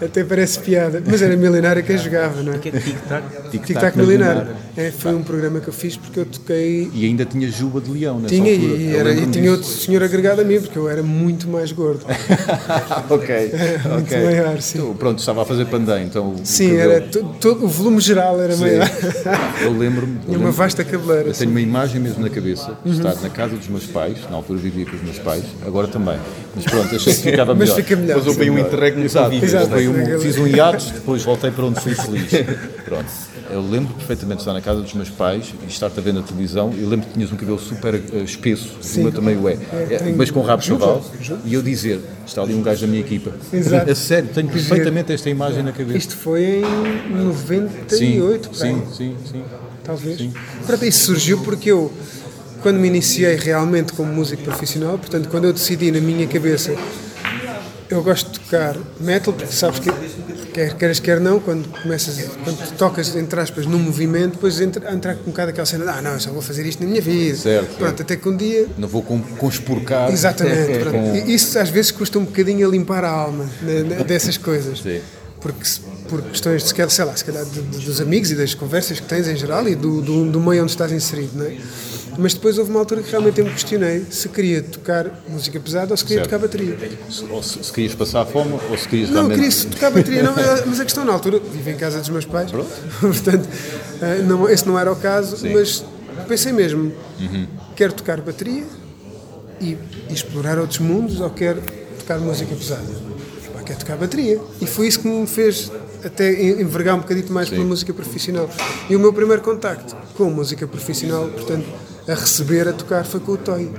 S3: <laughs> até parece piada, mas era milionário quem jogava, não é?
S4: Que é tic-tac?
S3: Tic Tac Milionário. É, foi um programa que eu fiz porque eu toquei.
S1: E ainda tinha Juba de Leão nessa
S3: Tinha,
S1: altura.
S3: e, era, e tinha outro senhor agregado a mim, porque eu era muito mais gordo. <laughs>
S1: ok, <laughs>
S3: Muito
S1: ok.
S3: maior, sim.
S1: Então, pronto, estava a fazer pandeiro, então o
S3: Sim,
S1: cabelo-
S3: era to- todo, o volume geral era maior.
S1: Eu lembro-me.
S3: Tinha uma vasta cabeleira.
S1: Eu tenho
S3: Sim.
S1: uma imagem mesmo na cabeça de estar na casa dos meus pais, na altura vivia com os meus pais, agora também. Mas pronto, achei que ficava
S3: Mas
S1: melhor.
S3: fica melhor,
S4: Depois houve aí um
S3: sim.
S4: interregno
S1: Exato, um- fiz um hiatus, depois voltei para onde fui feliz. <laughs> Pronto. Eu lembro perfeitamente de estar na casa dos meus pais e estar-te a ver na televisão. Eu lembro que tinhas um cabelo super eh, espesso, o meu também o é, É, mas com rabo de
S3: Juro,
S1: cavalo.
S3: juro.
S1: E eu dizer: está ali um gajo da minha equipa.
S3: Exato.
S1: A sério, tenho perfeitamente esta imagem na cabeça.
S3: Isto foi em 98, por aí.
S1: sim, sim, sim.
S3: talvez. Pronto, isso surgiu porque eu, quando me iniciei realmente como músico profissional, portanto, quando eu decidi na minha cabeça, eu gosto de tocar metal, porque sabes que, quer queres, quer não, quando começas, quando tocas, entre aspas, num movimento, depois entra, entra um bocado aquela cena, ah, não, eu só vou fazer isto na minha vida.
S1: Certo,
S3: Pronto, até que um dia
S1: Não vou com- conspurcar.
S3: Exatamente. <laughs>
S1: com-
S3: E Isso às vezes custa um bocadinho a limpar a alma né, né, <laughs> dessas coisas.
S1: Sim.
S3: Porque por questões de, sei lá, se calhar de- de- dos amigos e das conversas que tens em geral e do, do, do meio onde estás inserido, não é? Mas depois houve uma altura que realmente eu me questionei se queria tocar música pesada ou se queria
S1: Certo.
S3: tocar bateria.
S1: Ou se, se querias passar fome ou se querias
S3: Não,
S1: realmente.
S3: queria tocar bateria, não, eh, mas a questão na altura, vivo em casa dos meus pais, <laughs> portanto, eh, não, esse não era o caso, mas pensei mesmo, quero tocar bateria e, e explorar outros mundos ou quero tocar música pesada? Quero tocar bateria. E foi isso que me fez até en- envergar um bocadito mais pela música profissional. E o meu primeiro contacto com música profissional, portanto, a receber, a tocar, foi com o Toy.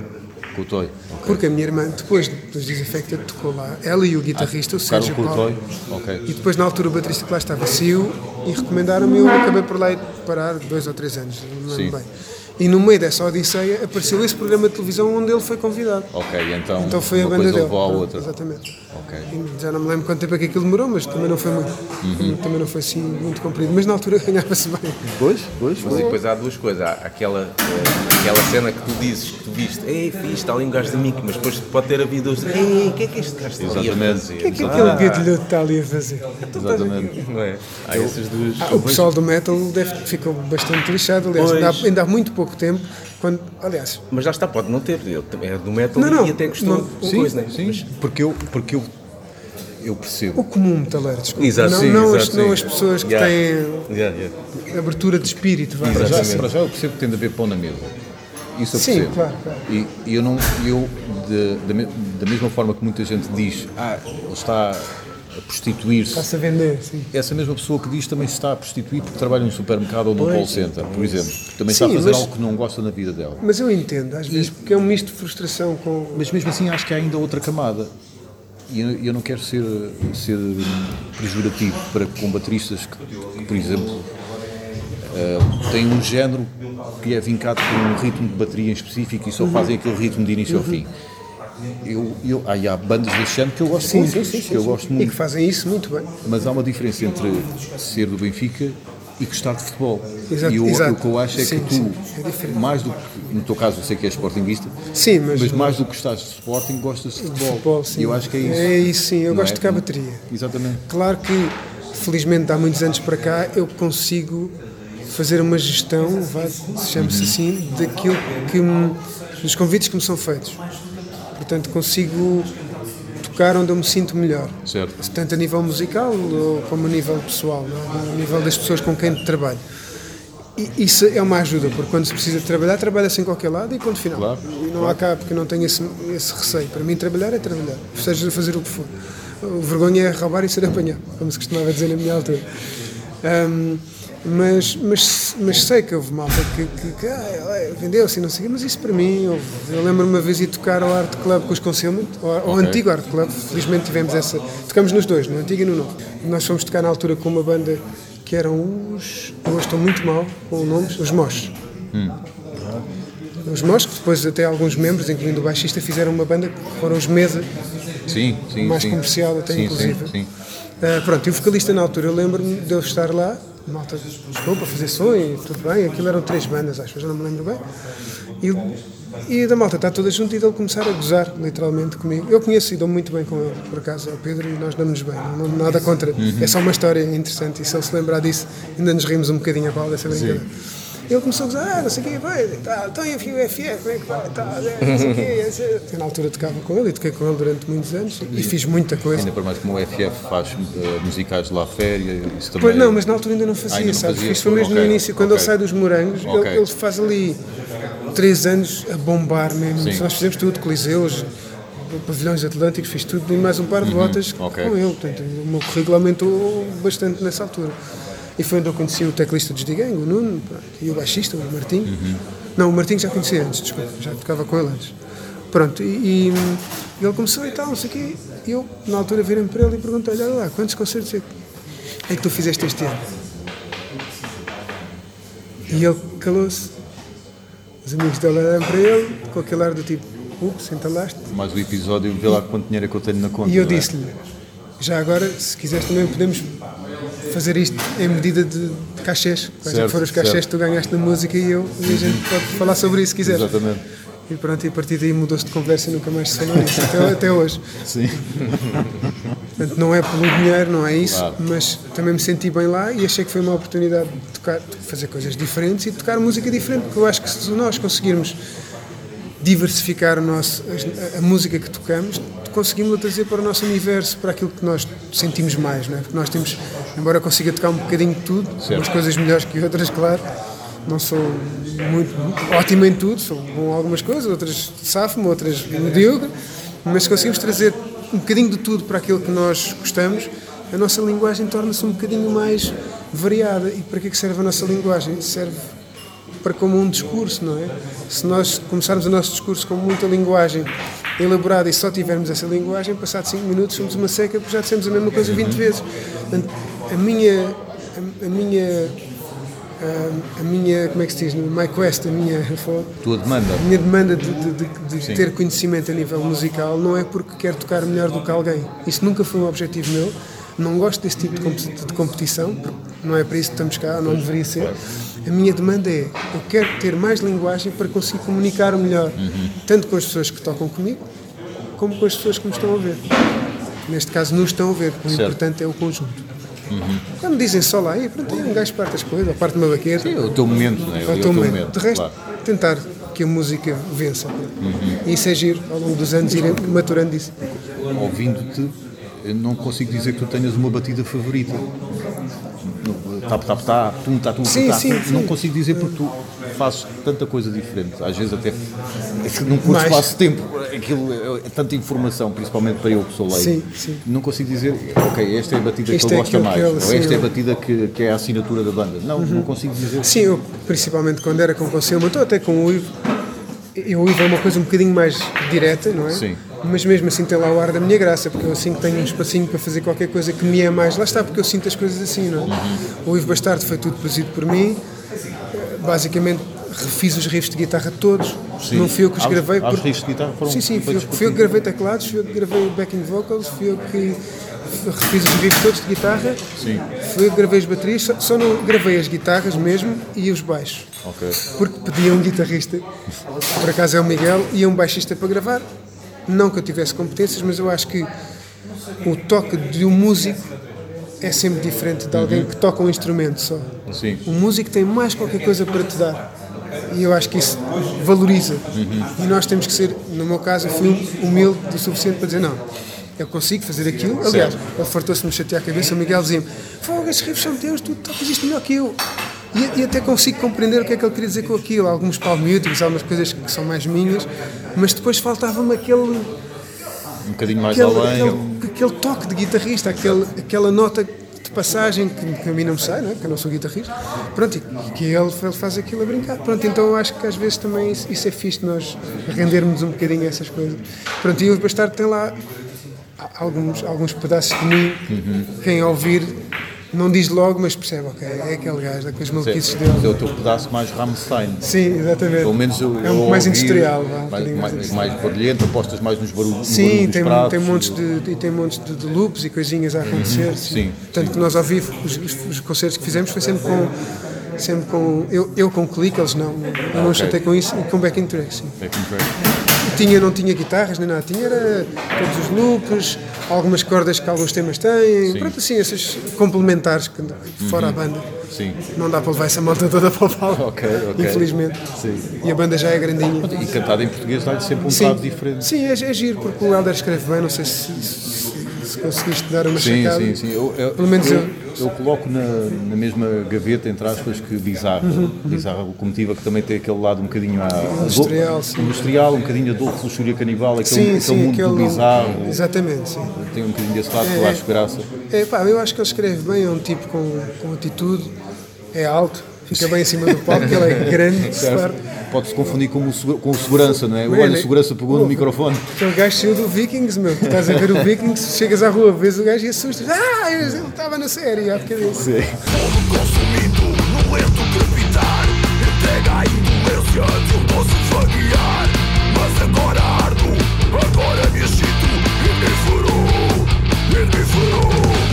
S1: Com o Toy.
S3: Porque a minha irmã, depois dos Disaffected, tocou lá. Ela e o guitarrista, o
S1: Tocaram
S3: Sérgio
S1: o
S3: Paulo.
S1: Toy. Ok.
S3: E depois, na altura, o baterista que lá estava saiu e recomendaram-me eu acabei por lá ir parar dois ou três anos, não
S1: Sim.
S3: lembro bem. E no meio dessa odisseia apareceu esse programa de televisão onde ele foi convidado.
S1: Ok, então,
S3: Então foi a banda
S1: coisa
S3: dele.
S1: levou à
S3: Pronto,
S1: outra.
S3: Exatamente.
S1: Ok.
S3: E já não me lembro quanto tempo é que aquilo demorou, mas também não foi muito.
S1: Uhum.
S3: Também não foi assim muito comprido. Mas na altura <laughs> ganhava-se bem.
S1: Pois, pois,
S4: Mas e depois há duas coisas. Há aquela, aquela cena que tu dizes, que tu viste, ei, fixe, está ali um gajo de mico, mas depois pode ter havido os. Ei, o que é que este gajo está ali a fazer?
S3: O que é que
S4: Ah,
S3: aquele guidelhoto está ali a fazer?
S1: Exatamente.
S4: Não é? Há essas duas.
S3: Ah, o pessoal do metal deve, ficou bastante lixado. Aliás, ainda há, ainda há muito pouco tempo, quando, aliás,
S4: Mas já está, pode não ter. Ele também é do metal
S3: Não, não,
S4: e até gostou
S3: não,
S4: de
S1: Sim,
S4: coisa, né?
S1: sim. Porque eu, porque eu, eu percebo.
S3: o comum metaleiro, desculpa.
S4: Exato,
S3: não,
S4: sim,
S3: não,
S4: exato,
S3: as, não as pessoas que
S4: Yeah.
S3: têm
S4: Yeah, yeah.
S3: abertura de espírito. vá.
S1: Para já, para já eu percebo que tem de haver pão na mesa. Isso eu
S3: Sim,
S1: percebo.
S3: claro, claro.
S1: E, e eu não, eu, de- da, me- da mesma forma que muita gente diz, ah, ele está a prostituir-se.
S3: Está-se a vender, sim.
S1: Essa mesma pessoa que diz também se está a prostituir porque trabalha num supermercado ou num call center, por exemplo. Também está a
S3: Sim,
S1: fazer
S3: mas-
S1: algo que não gosta na vida dela.
S3: Mas eu entendo, às vezes, porque é um misto de frustração com.
S1: Mas mesmo assim acho que há ainda outra camada. e eu, eu não quero ser, ser pejorativo para com bateristas que, que, por exemplo, uh, têm um género que é vincado por um ritmo de bateria em específico e só fazem aquele ritmo de início ao fim. Eu, eu, aí há bandas desse género que eu gosto
S3: Sim,
S1: muito,
S3: sim, sim, sim,
S1: que eu
S3: sim.
S1: gosto
S3: E
S1: muito,
S3: que fazem isso muito bem.
S1: mas há uma diferença entre ser do Benfica e gostar de futebol.
S3: Exato,
S1: e eu-
S3: exato.
S1: o que eu acho é
S3: Sim,
S1: que tu,
S3: sim, é
S1: mais do que, no teu caso eu sei que és sportinguista,
S3: Sim, mas,
S1: mas mais do que gostas de Sporting, gostas de futebol.
S3: futebol, sim.
S1: E eu acho que é isso.
S3: É isso, sim. Eu
S1: Não
S3: gosto
S1: é?
S3: de tocar bateria.
S1: Exatamente.
S3: Claro que, felizmente, há muitos anos para cá, eu consigo fazer uma gestão, vá, chame-se
S1: Uhum.
S3: assim, daquilo que me, dos convites que me são feitos. Portanto, consigo tocar onde eu me sinto melhor.
S1: Certo.
S3: Tanto a nível musical como a nível pessoal, é? a nível das pessoas com quem trabalho. E isso é uma ajuda, porque quando se precisa de trabalhar, trabalha-se em qualquer lado e ponto final.
S1: Claro,
S3: e não há cá, porque não tenho esse, esse receio. Para mim, trabalhar é trabalhar, seja fazer o que for. O vergonha é roubar e ser apanhado, como se costumava dizer na minha altura. Ahm, mas, mas, mas sei que houve malta que, que, que ah, vendeu-se e não sei mas isso para mim, houve. eu lembro-me uma vez ir tocar ao Art Club com os Concealment, ao, ao antigo Art Club, felizmente tivemos essa, tocamos nos dois, no antigo e no novo. Nós fomos tocar na altura com uma banda que eram os, eu hoje estou muito mal com nomes, os Mosh. Os Mosh, que depois até alguns membros, incluindo o baixista, fizeram uma banda que foram os Mesa,
S1: Sim, sim.
S3: mais
S1: sim.
S3: comercial até
S1: sim,
S3: inclusive.
S1: Sim, sim.
S3: Ah, pronto, e o vocalista na altura, eu lembro-me de eu estar lá, malta, para fazer som e tudo bem, aquilo eram três bandas, acho, eu já não me lembro bem. E, e da malta está toda junto e dele começar a gozar, literalmente, comigo. Eu conheço e dou muito bem com ele, por acaso, é o Pedro, e nós damos-nos bem, não, não- nada contra. É só uma história interessante e se ele se lembrar disso, ainda nos rimos um bocadinho a pau dessa brincadeira. Ele começou a dizer, ah, não sei o quê, vai, tá, então e o FF, como é que vai, tá, <laughs> não sei o quê. Eu, na altura tocava com ele e toquei com ele durante muitos anos e fiz muita coisa.
S1: Ainda por mais como o FF faz eh, musicais de La Féria, isso também.
S3: Pois não, mas na altura ainda não fazia,
S1: ainda não
S3: sabes?
S1: fazia,
S3: Isso foi mesmo
S1: ok,
S3: no início, quando
S1: ok.
S3: ele sai dos morangos,
S1: Ok.
S3: ele, ele faz ali três anos a bombar mesmo.
S1: Sim.
S3: Nós fizemos tudo, coliseus, pavilhões atlânticos, fiz tudo e mais um par de botas
S1: Uhum. ok.
S3: com ele. Portanto, o meu currículo aumentou bastante nessa altura. E foi onde eu conheci o teclista dos Digang, o Nuno, pronto, e o baixista, o Martim.
S1: Uhum.
S3: Não, o Martim já conhecia antes, desculpa, já tocava com ele antes. Pronto, e, e, ele começou e tal, não sei o quê. E eu, na altura, virei para ele e perguntei-lhe: olha lá, quantos concertos é que, é que tu fizeste este ano? E ele calou-se. Os amigos dele olharam para ele, com aquele ar do tipo: ups, entalaste.
S1: Mais o episódio, vê lá quanto dinheiro é que eu tenho na conta.
S3: E eu
S1: é?
S3: disse-lhe: já agora, se quiseres também podemos fazer isto em medida de, de cachês. Quais que
S1: Certo,
S3: foram os cachês
S1: certo.
S3: que tu ganhaste na música e eu, e a gente pode falar sobre isso se quiseres.
S1: Exatamente.
S3: E pronto, e a partir daí mudou-se de conversa e nunca mais se falou nisso, até, até hoje.
S1: Sim.
S3: Portanto, não é pelo dinheiro, não é isso,
S1: Claro.
S3: mas também me senti bem lá e achei que foi uma oportunidade de tocar, de fazer coisas diferentes e de tocar música diferente, porque eu acho que se nós conseguirmos diversificar o nosso, a, a música que tocamos, conseguimos trazer para o nosso universo, para aquilo que nós sentimos mais, não é? Porque nós temos, embora eu consiga tocar um bocadinho de tudo,
S1: Certo.
S3: umas coisas melhores que outras, claro, não sou muito ótimo em tudo, sou bom em algumas coisas, outras safo-me, outras medíocre, mas se conseguimos trazer um bocadinho de tudo para aquilo que nós gostamos, a nossa linguagem torna-se um bocadinho mais variada. E para que é que serve a nossa linguagem? Serve para como um discurso, não é? Se nós começarmos o nosso discurso com muita linguagem elaborada e só tivermos essa linguagem, passados 5 minutos somos uma seca porque já dissemos a mesma coisa 20 vezes. A minha, a, a minha, a, a minha, como é que se diz, my quest, a minha,
S1: Tua demanda.
S3: a minha demanda de, de- de- de ter conhecimento a nível musical não é porque quero tocar melhor do que alguém. Isso nunca foi um objetivo meu. Não gosto desse tipo de compe- de competição, porque não é para isso que estamos cá, não deveria ser. A minha demanda é, eu quero ter mais linguagem para conseguir comunicar melhor, tanto com as pessoas que tocam comigo, como com as pessoas que me estão a ver. Neste caso, nos estão a ver, o
S1: Certo.
S3: importante é o conjunto. Quando dizem só lá, "Ei, pronto, aí um gajo parte as coisas, parte uma baqueta,
S1: É o teu momento, não é?
S3: é o teu momento. De resto,
S1: claro.
S3: tentar que a música vença. E isso é giro, ao longo dos anos, ir maturando isso.
S1: Ouvindo-te, não consigo dizer que tu tenhas uma batida favorita. Tap, tap, tap, tum, tá, tum,
S3: Sim,
S1: tá,
S3: sim, sim.
S1: Não consigo dizer porque tu fazes tanta coisa diferente. Às vezes até é num curto espaço de tempo, aquilo é é tanta informação, principalmente para eu que sou leigo.
S3: Sim, sim.
S1: Não consigo dizer, ok, esta é a batida
S3: Isto
S1: que ele
S3: é
S1: gosta mais,
S3: ele-
S1: ou
S3: sim,
S1: esta é a batida que, que é a assinatura da banda. Não, não consigo dizer.
S3: Sim, eu, principalmente quando era com o Conselho, ou até com o Ivo, eu ouvo uma coisa um bocadinho mais direta, não é?
S1: Sim.
S3: Mas mesmo assim tem lá o ar da minha graça, porque eu assim que tenho um espacinho para fazer qualquer coisa que me é mais. Lá está, porque eu sinto as coisas assim, não é? O Ivo Bastardo foi tudo produzido por mim, basicamente refiz os riffs de guitarra todos,
S1: Sim.
S3: não fui eu que os gravei.
S1: há os riffs de guitarra foram
S3: sim, sim, fui eu, fui eu que gravei teclados, fui eu que gravei backing vocals, fui eu que refiz os riffs todos de guitarra,
S1: Sim.
S3: fui eu que gravei as baterias, só, só não gravei as guitarras mesmo e os baixos
S1: Ok.
S3: porque pedia um guitarrista, por acaso é o Miguel, e um baixista para gravar. Não que eu tivesse competências, mas eu acho que o toque de um músico é sempre diferente de alguém que toca um instrumento só.
S1: Sim.
S3: O músico tem mais qualquer coisa para te dar. E eu acho que isso valoriza. E nós temos que ser, no meu caso, eu fui humilde o suficiente para dizer não. Eu consigo fazer aquilo. Aliás, ele fartou-se de me chatear a cabeça. O Miguel dizia-me: Fogo, esses riffs são teus, tu tocas isto melhor que eu. E, e até consigo compreender o que é que ele queria dizer com aquilo. Alguns palmiúticos, algumas coisas que são mais minhas, mas depois faltava-me aquele,
S1: Um bocadinho mais
S3: aquele,
S1: além.
S3: aquele, aquele toque de guitarrista, aquele, aquela nota passagem que, que a mim não me sai, não é? que eu não sou guitarrista. Pronto, e que ele, ele faz aquilo a brincar. Pronto, então eu acho que às vezes também isso, isso é fixe, nós rendermos um bocadinho a essas coisas. Pronto, e o Bastardo tem lá alguns, alguns pedaços de mim, quem ouvir não diz logo, mas percebe, ok, é aquele gajo, com as maluquices
S1: É
S3: dele.
S1: o teu pedaço mais Rammstein.
S3: Sim, exatamente.
S1: Pelo menos eu,
S3: é um mais
S1: ouvi
S3: industrial, vá,
S1: mais, mais,
S3: mais
S1: mais barulhento, apostas mais nos barulhos.
S3: Sim, tem,
S1: pratos,
S3: tem montes, de, e tem montes de, de loops e coisinhas a acontecer.
S1: sim,
S3: Tanto que nós ao vivo, os, os- os concertos que fizemos foi sempre com. Sempre com eu, eu com clique, eles não. Eu não
S1: ok.
S3: chatei com isso e com backing track, sim.
S1: backing track.
S3: Tinha, não tinha guitarras nem nada, tinha era todos os loops, algumas cordas que alguns temas têm, pronto, assim, esses complementares que, fora a banda.
S1: Sim.
S3: Não dá para levar essa malta toda para o palco,
S1: Ok, ok.
S3: infelizmente.
S1: Sim.
S3: E a banda já é grandinha.
S1: E cantado em português dá-lhe sempre um
S3: Sim,
S1: bocado diferente.
S3: sim é, é giro, porque o Helder escreve bem, não sei se, se, se conseguiste dar uma
S1: Sim,
S3: checada.
S1: sim, sim. Eu, eu-
S3: Pelo menos
S1: eu,
S3: eu-
S1: eu coloco na, na mesma gaveta, entre aspas, que Bizarra. Bizarra Locomotiva, que também tem aquele lado um bocadinho à,
S3: Industrial, sim.
S1: industrial, um bocadinho a Adolfo Luxúria Canibal, aquele,
S3: Sim,
S1: aquele
S3: sim,
S1: mundo
S3: aquele.
S1: do bizarro.
S3: Exatamente, sim.
S1: Tem um bocadinho desse lado que
S3: É,
S1: eu
S3: é.
S1: acho graça.
S3: É, pá, eu acho que ele escreve bem, é um tipo com, com atitude, é alto, fica bem em cima do palco, ele é <laughs> grande.
S1: Pode-se confundir com o, com o segurança, não é? Olha, o segurança pegou no
S3: oh,
S1: microfone.
S3: Aquele gajo saiu do Vikings, meu. Tu estás a ver o Vikings, chegas à rua, vês o gajo e assustas. Ah, ele estava na série, há bocadinho.
S2: consumido no lento crepitar Entrega a indolência de um doce vaguear Mas agora ardo, agora me excito Ignífero, ignífero Farejo-te,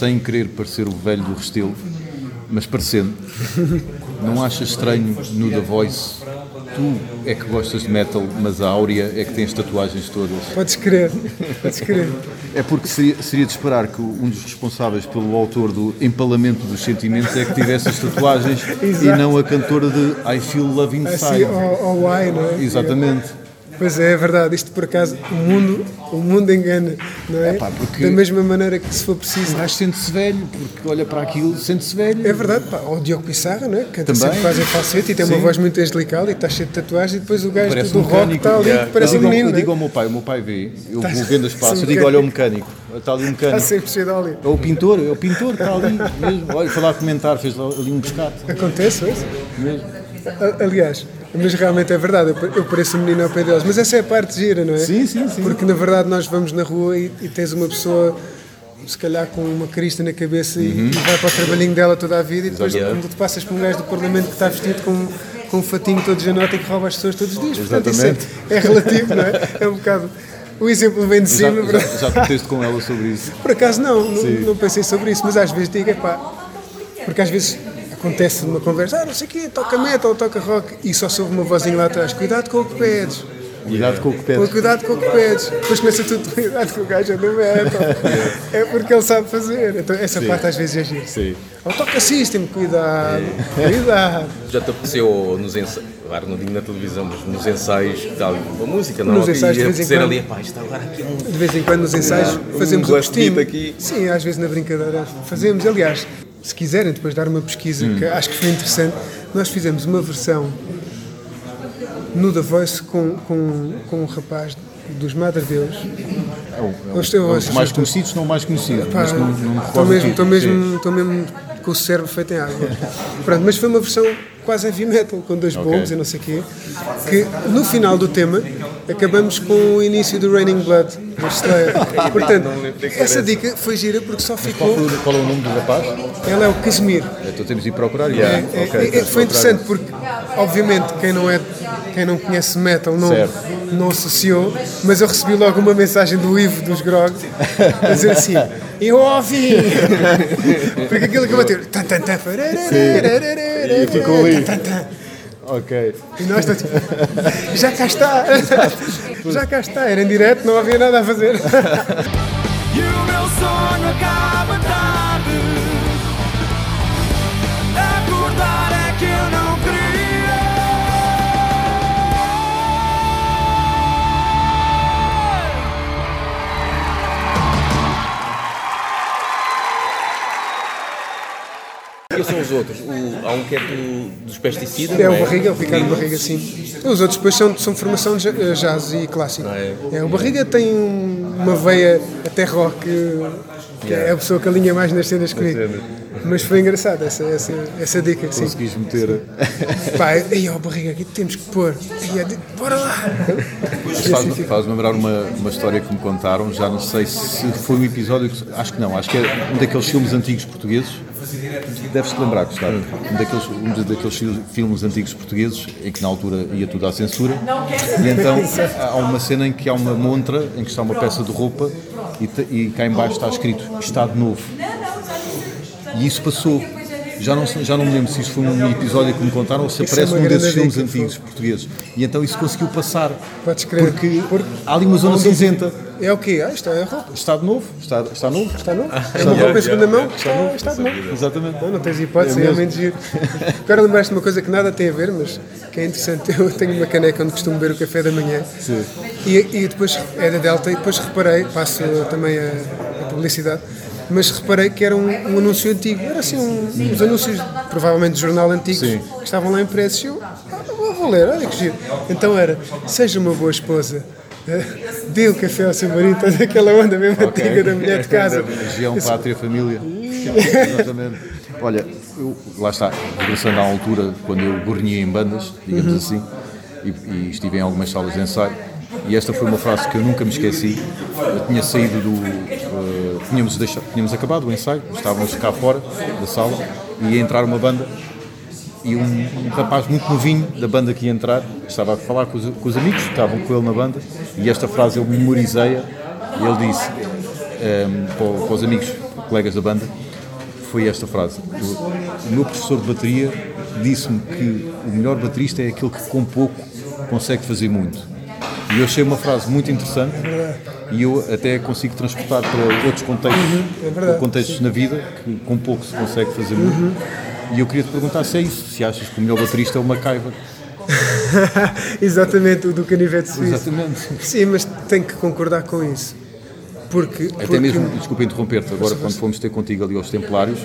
S1: sem querer parecer o velho do Restelo, mas parecendo, não achas estranho no The Voice? Tu é que gostas de metal, mas a Áurea é que tem as tatuagens todas.
S3: Podes crer, podes crer.
S1: É porque seria, seria de esperar que um dos responsáveis pelo autor do Empalamento dos Sentimentos é que tivesse as tatuagens <laughs> e não a cantora de I Feel Love
S3: Assim,
S1: Inside.
S3: ao, ao why, não é?
S1: Exatamente.
S3: Pois é, é verdade. Isto por acaso, o mundo, o mundo engana, não é?
S1: Porque-
S3: Da mesma maneira que se for preciso.
S1: O gajo sente-se velho, porque olha para aquilo, sente-se velho.
S3: É verdade, pá. Ou o Diogo Pissarra, não é? Canta
S1: Também.
S3: sempre quase em falsete e tem
S1: Sim.
S3: uma voz muito angelical e está cheio de tatuagens e depois o gajo
S1: Parece
S3: do
S1: um
S3: rock está ali,
S4: Yeah.
S3: parece
S1: eu
S3: um menino,
S1: eu
S3: é?
S1: digo ao meu pai, o meu pai vê, eu
S3: Tá-
S1: vou vendo passas,
S3: Sim, <laughs>
S1: eu digo, olha o mecânico, está ali um
S3: Está
S1: mecânico.
S3: sempre cheio de óleo.
S1: É o pintor, é o pintor, está ali mesmo. Olha, foi lá comentar, fez ali um pescado.
S3: Acontece, é isso?
S1: Mesmo.
S3: Aliás, mas realmente é verdade, eu pa- eu pareço um menino ao pé deles, mas essa é a parte gira, não é?
S1: Sim, sim, sim.
S3: Porque na verdade nós vamos na rua e, e tens uma pessoa, se calhar com uma crista na cabeça e,
S1: Uhum.
S3: e vai para o trabalhinho dela toda a vida e depois quando tu passas por um gajo do Parlamento que está vestido com, com um fatinho todo janota e que rouba as pessoas todos os dias. Portanto, isso é, é relativo, não é? É um bocado. O exemplo vem de
S1: Já,
S3: cima,
S1: já, já conteste com ela sobre isso.
S3: Por acaso não, não, não pensei sobre isso, mas às vezes digo, epá, porque às vezes acontece numa conversa, ah, não sei o quê, toca metal, toca rock, e só soube uma vozinha lá atrás, cuidado com o que pedes,
S1: Cuidado com o que pedes.
S3: cuidado com o que pedes. Depois começa tudo, cuidado com o gajo do metal. <laughs> É porque ele sabe fazer. Então essa parte às vezes é giro.
S1: Sim.
S3: Ou toca system, cuidado, <laughs> cuidado.
S4: Já te apeteceu nos ensaios, claro, não digo na televisão, mas nos ensaios, tal, uma música, não?
S3: Nos ensaios, de vez em quando.
S4: ali, pá, isto agora aqui é um
S3: De vez em quando nos ensaios
S4: Um
S3: fazemos o
S4: beat
S3: costume.
S4: aqui.
S3: Sim, às vezes na brincadeira fazemos. Aliás, se quiserem depois dar uma pesquisa,
S4: Hum.
S3: que acho que foi interessante, nós fizemos uma versão no The Voice com, com, com um rapaz dos Madre Deus.
S1: É o, é o,
S3: estou-
S1: é
S3: eu
S1: mais
S3: estou-
S1: conhecidos, não o mais conhecido.
S3: Pá,
S1: mas não, não me
S3: Estou mesmo, estou
S1: título.
S3: mesmo, estou mesmo com o cérebro feito em água. <laughs> Pronto, mas foi uma versão quase heavy metal, com dois
S1: Ok.
S3: bombos e não sei o quê, que no final do tema acabamos com o início do Raining Blood, do Slayer. Portanto, essa dica foi gira porque só ficou.
S1: qual é o nome do rapaz?
S3: Ela é o Casimir.
S1: Então temos de ir procurar.
S3: É, é,
S1: ok,
S3: é,
S1: temos de
S3: foi
S1: procurar.
S3: interessante porque, obviamente, quem não, é, quem não conhece metal não,
S1: Certo.
S3: não associou, mas eu recebi logo uma mensagem do Ivo dos Grog a dizer assim: <laughs> Eu ouvi! <laughs> porque aquilo que bateu. Tan, tan, tan,
S1: E ficou ali. Ok.
S3: E nós estamos tipo, já cá está! já cá está! Era em direto, não havia nada a fazer. <laughs>
S2: E o meu sonho acaba
S4: São os outros? O- há um que é do- dos pesticidas,
S3: É
S4: não
S3: o Barriga, o Ricardo Barriga, sim. Os outros depois são, são formação de ja- jazz e clássico.
S4: É?
S3: É, o Barriga tem um- uma veia até rock, que é a pessoa que alinha mais nas cenas comigo. Mas foi engraçado essa, essa, essa dica, sim.
S1: Conseguis meter.
S3: Pá, aí ó, Barriga, aqui temos que pôr. Aí, de- bora lá!
S1: Faz- Faz-me lembrar uma, uma história que me contaram, já não sei se foi um episódio, que, acho que não, acho que é um daqueles filmes antigos portugueses, deves-te lembrar, Gustavo, um daqueles, um de- daqueles fil- filmes antigos portugueses, em que na altura ia tudo à censura, e então há uma cena em que há uma montra, em que está uma peça de roupa, e, e cá em baixo está escrito Estado Novo. E isso passou. Já não, já não me lembro se isso foi um episódio que me contaram ou se
S3: Isso é
S1: aparece num desses filmes
S3: dica,
S1: antigos portugueses. E então isso conseguiu passar.
S3: Podes crer.
S1: Porque
S3: Porque
S1: há ali uma zona cinzenta.
S3: é o quê? Ah, isto é roupa.
S1: Estado novo? Está, está novo?
S3: Está novo? É uma roupa em segunda mão? Está, está de novo.
S1: Exatamente.
S3: Não, não tens hipótese,
S1: É
S3: é
S1: mesmo.
S3: realmente giro. Agora lembraste de uma coisa que nada tem a ver, mas que é interessante. Eu tenho uma caneca onde costumo beber o café da manhã.
S1: Sim.
S3: E, e depois é da Delta, e depois reparei, passo também a, a publicidade, mas reparei que era um, um anúncio antigo. Era assim, um, uns anúncios, provavelmente de jornal antigos,
S1: Sim.
S3: que estavam lá impressos. E eu, ah, vou, vou ler, olha que giro. Então era: seja uma boa esposa. <laughs> Dê o café ao seu marido, toda aquela onda mesmo antiga da mulher de <laughs> casa.
S1: Região, pátria, família. Exatamente. Olha, eu, lá está, regressando à altura, quando eu gornia em bandas, digamos assim, e, e estive em algumas salas de ensaio, e esta foi uma frase que eu nunca me esqueci. Eu tinha saído do. eh, tínhamos, deixado, tínhamos acabado o ensaio, estávamos cá fora da sala, e ia entrar uma banda e um, um rapaz muito novinho da banda que ia entrar estava a falar com os, com os amigos que estavam com ele na banda e esta frase eu memorizei-a e ele disse ehm, para, para os amigos, colegas da banda foi esta frase o meu professor de bateria disse-me que o melhor baterista é aquele que com pouco consegue fazer muito e eu achei uma frase muito interessante e eu até consigo transportar para outros contextos,
S3: é verdade,
S1: contextos na vida que com pouco se consegue fazer muito e eu queria te perguntar se é isso, se achas que o melhor baterista é o MacGyver. <laughs>
S3: Exatamente, o do canivete suíço.
S1: Exatamente.
S3: Sim, mas tenho que concordar com isso. Porque,
S1: Até
S3: porque-
S1: mesmo, desculpa interromper-te, agora quando fomos ter contigo ali aos Templários,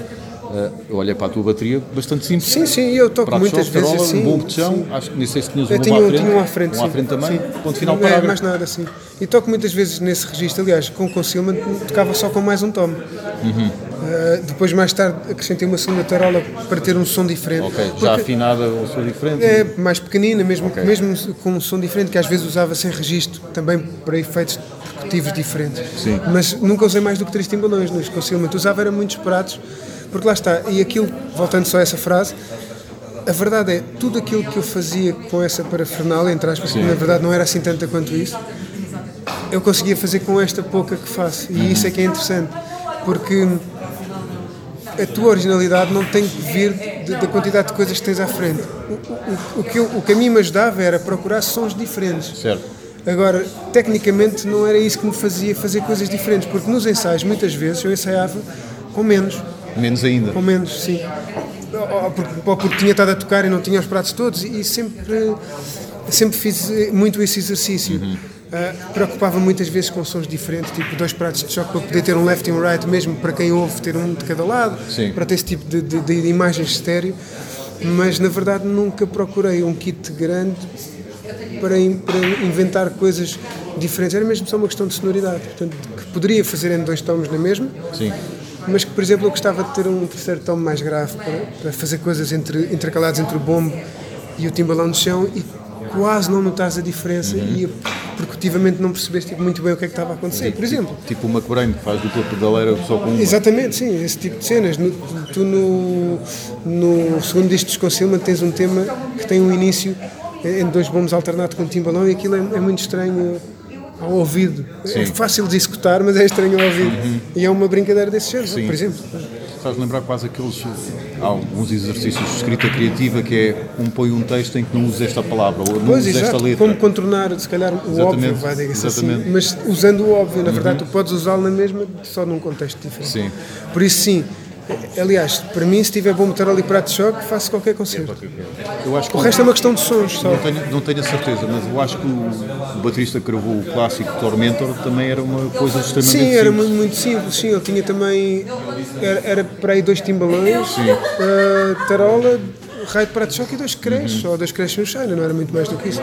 S1: eu olhei para a tua bateria, bastante simples.
S3: Sim, sim, eu toco
S1: Prato
S3: muitas vezes
S1: carola, um bom botão, acho que nem sei se tinhas
S3: Eu
S1: um
S3: tinha,
S1: à
S3: um-
S1: frente.
S3: tinha um à frente,
S1: um
S3: sim.
S1: à frente também,
S3: Sim.
S1: ponto final para
S3: é mais nada, sim. E toco muitas vezes nesse registro. Aliás, com Concealment tocava só com mais um tom.
S1: Uhum.
S3: Uh, depois, mais tarde, acrescentei uma segunda tarola para ter um som diferente.
S1: Ok, já
S3: Porque
S1: afinada ou sou diferente?
S3: É mais pequenina, mesmo,
S1: Ok.
S3: mesmo com um som diferente, que às vezes usava sem registro, também para efeitos percutivos diferentes.
S1: Sim.
S3: Mas nunca usei mais do que três timbalões nos Concealment. Usava era muitos pratos, porque lá está. E aquilo, voltando só a essa frase, a verdade é, tudo aquilo que eu fazia com essa parafernália, entre aspas, que na verdade não era assim tanta quanto isso, eu conseguia fazer com esta pouca que faço. E isso é que é interessante, porque a tua originalidade não tem que vir da quantidade de coisas que tens à frente. O, o- o que eu- o que a mim me ajudava era procurar sons diferentes.
S1: Certo.
S3: Agora, tecnicamente, não era isso que me fazia fazer coisas diferentes, porque nos ensaios, muitas vezes, eu ensaiava com menos.
S1: Menos ainda.
S3: Com menos, sim. Ou ou porque, ou porque tinha estado a tocar e não tinha os pratos todos e sempre, sempre fiz eh, muito esse exercício.
S1: Uhum.
S3: Ah, preocupava muitas vezes com sons diferentes, tipo dois pratos de choque para poder ter um left e um right, mesmo para quem ouve, ter um de cada lado,
S1: Sim.
S3: para ter esse tipo de, de, de imagens estéreo. Mas na verdade nunca procurei um kit grande para, in- para inventar coisas diferentes. Era mesmo só uma questão de sonoridade. Portanto, que poderia fazer em dois tomos na mesma,
S1: Sim.
S3: Mas que, por exemplo, eu gostava de ter um terceiro tomo mais grave para, para fazer coisas entre, intercaladas entre o bombo e o timbalão de chão e quase não notares a diferença e percutivamente não percebeste tipo, muito bem o que é que estava a acontecer. Por exemplo,
S1: Tipo o McBrain que faz dupla pedaleira só com uma.
S3: Exatamente, sim, esse tipo de cenas. No- tu no, no segundo disco de Concealment tens um tema que tem um início em dois bombos alternado com timbalão e aquilo é, é muito estranho ao ouvido. É fácil de executar, mas é estranho ao ouvido. E é uma brincadeira desse género, por exemplo.
S1: Faz lembrar quase aqueles. Há alguns exercícios de escrita criativa que é um põe um texto em que não usa esta palavra ou não
S3: Pois,
S1: usa esta letra.
S3: como contornar, se calhar, o
S1: Exatamente,
S3: óbvio, vai dizer assim, mas usando o óbvio, na verdade, tu podes usá-lo na mesma, só num contexto diferente.
S1: Sim.
S3: Por isso, sim, aliás, para mim, se tiver bom meter ali prato de choque, faço qualquer concerto.
S1: Eu acho que
S3: O resto é uma questão de sons só.
S1: não tenho, não tenho a certeza, mas eu acho que o, baterista que gravou o clássico Tormentor também era uma coisa extremamente
S3: Sim, era
S1: simples.
S3: muito, simples. Sim, ele tinha também. Era, era para aí dois timbalões, eh, tarola, raio de prato de choque e dois creches,
S1: Uhum.
S3: ou dois creches no China, não era muito mais do que isso.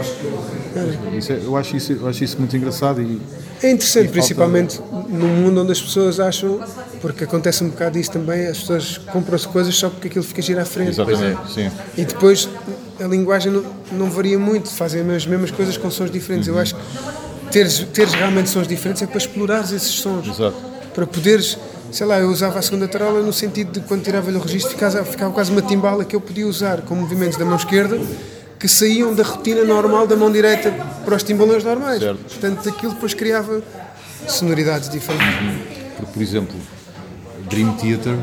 S3: Era.
S1: Isso é- eu, acho isso, eu acho isso muito engraçado e
S3: É interessante, principalmente num mundo onde as pessoas acham, porque acontece um bocado isso também, as pessoas compram-se coisas só porque aquilo fica giro à frente.
S1: exatamente, sim.
S3: E depois a linguagem não, não varia muito, fazem as mesmas coisas com sons diferentes. Eu acho que teres, teres realmente sons diferentes é para explorares esses sons.
S1: Exato.
S3: Para poderes, sei lá, eu usava a segunda tarola no sentido de quando tirava-lhe o registro ficava, ficava quase uma timbala que eu podia usar com movimentos da mão esquerda que saíam da rotina normal da mão direita para os timbalões normais.
S1: Certo.
S3: Portanto, aquilo depois criava sonoridades diferentes.
S1: Porque, por exemplo, Dream Theater,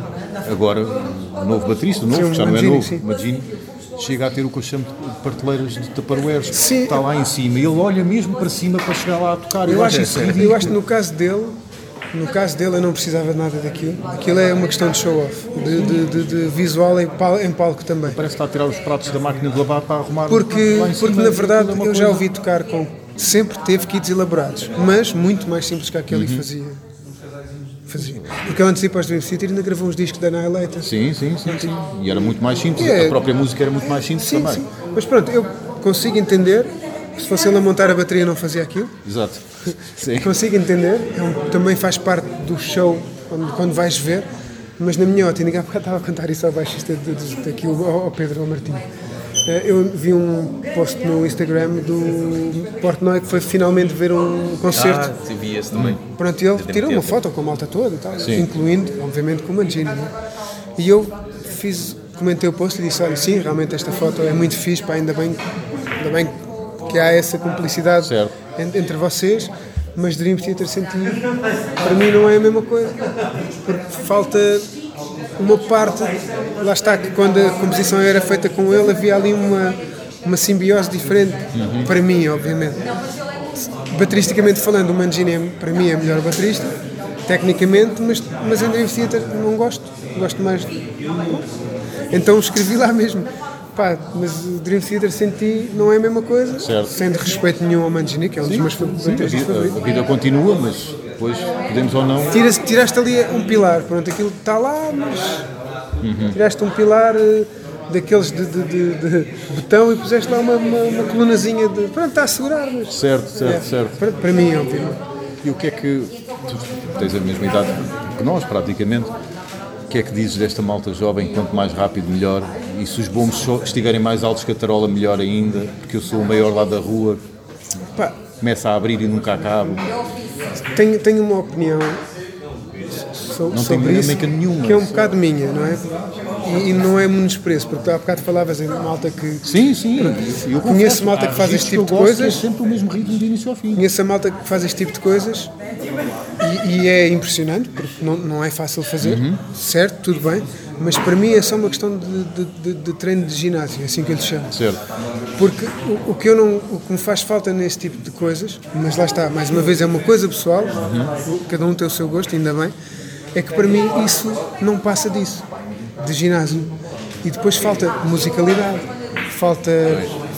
S1: agora o novo baterista, o novo,
S3: Sim,
S1: que já não é novo,
S3: sim.
S1: Magini, chega a ter o que eu chamo de parteleiras de taparoeiros. Está lá em cima e ele olha mesmo para cima para chegar lá a tocar.
S3: Eu acho,
S1: isso
S3: eu acho que no caso dele, no caso dele eu não precisava de nada daquilo. Aquilo é uma questão de show-off, de, de, de- de visual em, pal- em palco também.
S1: Parece que está a tirar os pratos da máquina de lavar para arrumar
S3: Porque, porque na verdade
S1: é uma
S3: eu já ouvi tocar com. Sempre teve kits elaborados, mas muito mais simples que aquele
S1: Uhum.
S3: que fazia. fazia. Porque eu antes de ir para os Dream Theater ainda gravou uns discos da Annihilator.
S1: Sim, sim, sim, sim. E era muito mais simples.
S3: É-
S1: A própria música era muito mais simples
S3: Sim,
S1: também.
S3: sim. Mas pronto, eu consigo entender. Se fosse ele a montar a bateria, não fazia aquilo.
S1: Exato. Sim.
S3: Consigo entender, é também faz parte do show quando, quando vais ver, mas na minha ótica, bocado estava a contar isso ao baixista daqui, ao ao Pedro ao. Eh, Eu vi um post no Instagram do Portnoy que foi finalmente ver um concerto.
S4: Ah, sim, vi esse também.
S3: Pronto, ele tirou uma foto com a malta toda e tal, incluindo, obviamente, com o Mangini. né? E eu fiz, comentei o post e disse: Olha, sim, realmente esta foto é muito fixe, pá, ainda bem, ainda bem que há essa cumplicidade
S1: Certo.
S3: En- entre vocês, mas Dream Theater senti, para mim não é a mesma coisa, porque falta uma parte, lá está que quando a composição era feita com ele havia ali uma, uma simbiose diferente, para mim, obviamente. Bateristicamente falando, o Mangini é, para mim é melhor baterista, tecnicamente, mas, mas em Dream Theater não gosto, gosto mais. Então escrevi lá mesmo. Pá, mas o Dream Theater senti não é a mesma coisa,
S1: Certo.
S3: sem respeito nenhum ao Mangini, que é um dos meus bateristas
S1: vida, a
S3: favoritos.
S1: vida continua, mas depois podemos ou não.
S3: Tiras, tiraste ali um pilar, pronto, aquilo está lá, mas tiraste um pilar eh, daqueles de, de, de- de betão e puseste lá uma, uma, uma colunazinha de. Pronto, está a segurar, mas.
S1: Certo, certo,
S3: É,
S1: certo.
S3: Para, para mim, obviamente.
S1: E o que é que. Tu tens a mesma idade que nós, praticamente. O que é que dizes desta malta jovem? Quanto mais rápido, melhor. E se os bombos estiverem mais altos que a tarola, melhor ainda. Porque eu sou o maior lá da rua,
S3: Pá,
S1: começa a abrir e nunca acabo.
S3: tenho, tenho uma opinião so-
S1: Não
S3: sobre
S1: tenho
S3: isso
S1: nenhuma.
S3: que é um bocado minha, não é? E, e não é menospreço, porque há bocado falavas em malta que.
S1: Sim, sim. Eu
S3: Conheço
S1: confesso,
S3: malta que faz este tipo
S1: eu
S3: de
S1: gosto
S3: coisas.
S1: É sempre o mesmo ritmo de início ao fim.
S3: Conheço a malta que faz este tipo de coisas e, e é impressionante, porque não, não é fácil fazer,
S1: Uhum.
S3: certo, tudo bem, mas para mim é só uma questão de, de- de- de treino de ginásio, é assim que eu lhe chamo.
S1: Certo.
S3: Porque o, o que eu não, o que me faz falta nesse tipo de coisas, mas lá está, mais uma vez é uma coisa pessoal,
S1: Uhum.
S3: cada um tem o seu gosto, ainda bem, é que para mim isso não passa disso, de ginásio. E depois falta musicalidade, falta,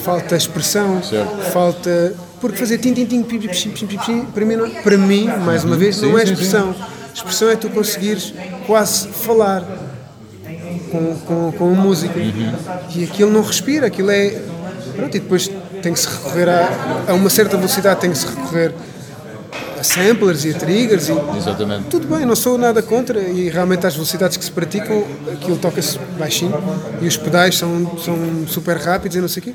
S3: falta expressão,
S1: Certo.
S3: falta. Porque fazer tim tim tim pim, pim, pim, pim, pim, pim, para mim, não, para mim, mais uma vez, não é expressão. Expressão é tu conseguires quase falar com, com, com a música. E aquilo não respira, aquilo é. Pronto, e depois tem que se recorrer a, a uma certa velocidade, tem que se recorrer samplers e a triggers e
S1: Exatamente.
S3: tudo bem, não sou nada contra e realmente às velocidades que se praticam aquilo toca-se baixinho e os pedais são, são super rápidos e não sei o quê.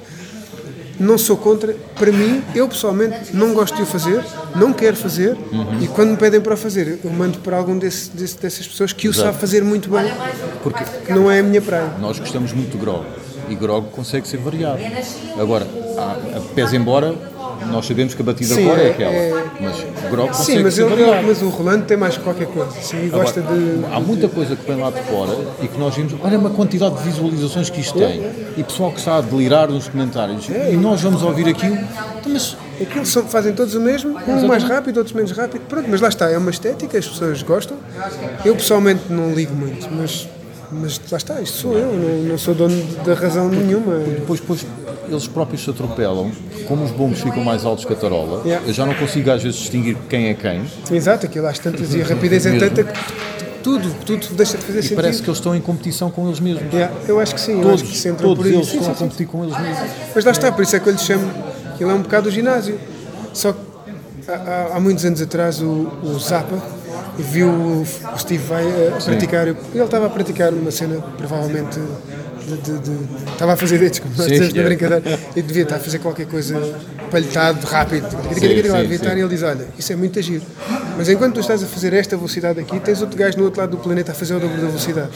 S3: Não sou contra, para mim, eu pessoalmente não gosto de o fazer, não quero fazer e quando me pedem para o fazer, eu mando para algum desse, desse- dessas pessoas que o sabe fazer muito bem,
S1: Porque
S3: que não é a minha praia.
S1: nós gostamos muito de grog e grog consegue ser variado. Agora, há, a pés embora, nós sabemos que a batida
S3: Sim,
S1: agora é
S3: é-
S1: aquela,
S3: é-
S1: mas grog consegue
S3: Sim, mas, eu, mas o Rolando tem mais qualquer coisa. Sim,
S1: Agora,
S3: gosta de.
S1: Há muita coisa que vem lá de fora e que nós vimos, olha uma quantidade de visualizações que isto tem. E pessoal que está a delirar nos comentários. E nós vamos ouvir aquilo. Então, mas
S3: Aquilo são, fazem todos o mesmo, um mais rápido, outros menos rápido. Pronto, mas lá está, é uma estética, as pessoas gostam. Eu pessoalmente não ligo muito, mas, mas lá está, isto sou eu, não, não sou dono da razão nenhuma.
S1: depois, depois eles próprios se atropelam, como os bombos ficam mais altos que a tarola,
S3: Yeah.
S1: eu já não consigo às vezes distinguir quem é quem.
S3: Exato, aquilo às tantas e a rapidez é tanta que tudo, tudo deixa de fazer
S1: E
S3: sentido.
S1: parece que eles estão em competição com eles mesmos.
S3: Yeah, eu acho que sim,
S1: Todos,
S3: que se
S1: todos eles
S3: Sim,
S1: estão
S3: sim,
S1: a
S3: sim.
S1: competir com eles mesmos.
S3: Mas lá está, por isso é que eu lhe chamo, ele é um bocado o ginásio. Só que há, há- há muitos anos atrás o, o Zappa viu o, Steve Vai a praticar, ele estava a praticar uma cena provavelmente de, de- de- estava a fazer dedos, como nós
S1: Sim,
S3: dizemos na brincadeira, e devia estar a fazer qualquer coisa palhetado, rápido,
S1: sim,
S3: devia
S1: sim.
S3: estar e ele diz, olha, isso é muito agir. Mas enquanto tu estás a fazer esta velocidade aqui, tens outro gajo no outro lado do planeta a fazer o dobro da velocidade.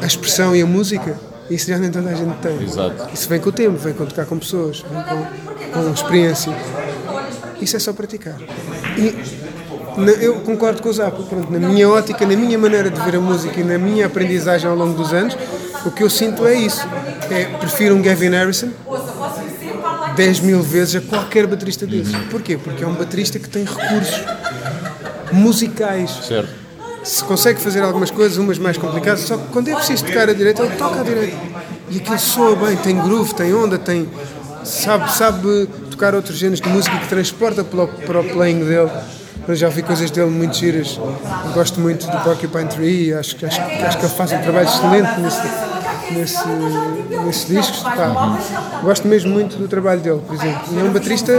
S3: A expressão e a música, isso já nem toda a gente tem.
S1: Exato.
S3: Isso vem com o tempo, vem com tocar com pessoas, vem com, com experiência. Isso é só praticar. E na- eu concordo com o Zappa. Pronto, na minha ótica, na minha maneira de ver a música e na minha aprendizagem ao longo dos anos, o que eu sinto é isso. É, prefiro um Gavin Harrison 10 mil vezes a qualquer baterista desses. Porquê? Porque é um baterista que tem recursos musicais
S1: Certo?
S3: se consegue fazer algumas coisas, umas mais complicadas, só que quando é preciso tocar a direita, ele toca a direita. E aquilo soa bem, tem groove, tem onda, tem. sabe, sabe tocar outros géneros de música que transporta para o, para o playing dele. Eu já ouvi coisas dele muito giras. Gosto muito do Porcupine Tree, acho, que- acho, acho que ele faz um trabalho excelente nesse, nesse, nesses discos. Pá, gosto mesmo muito do trabalho dele, por exemplo. E é um baterista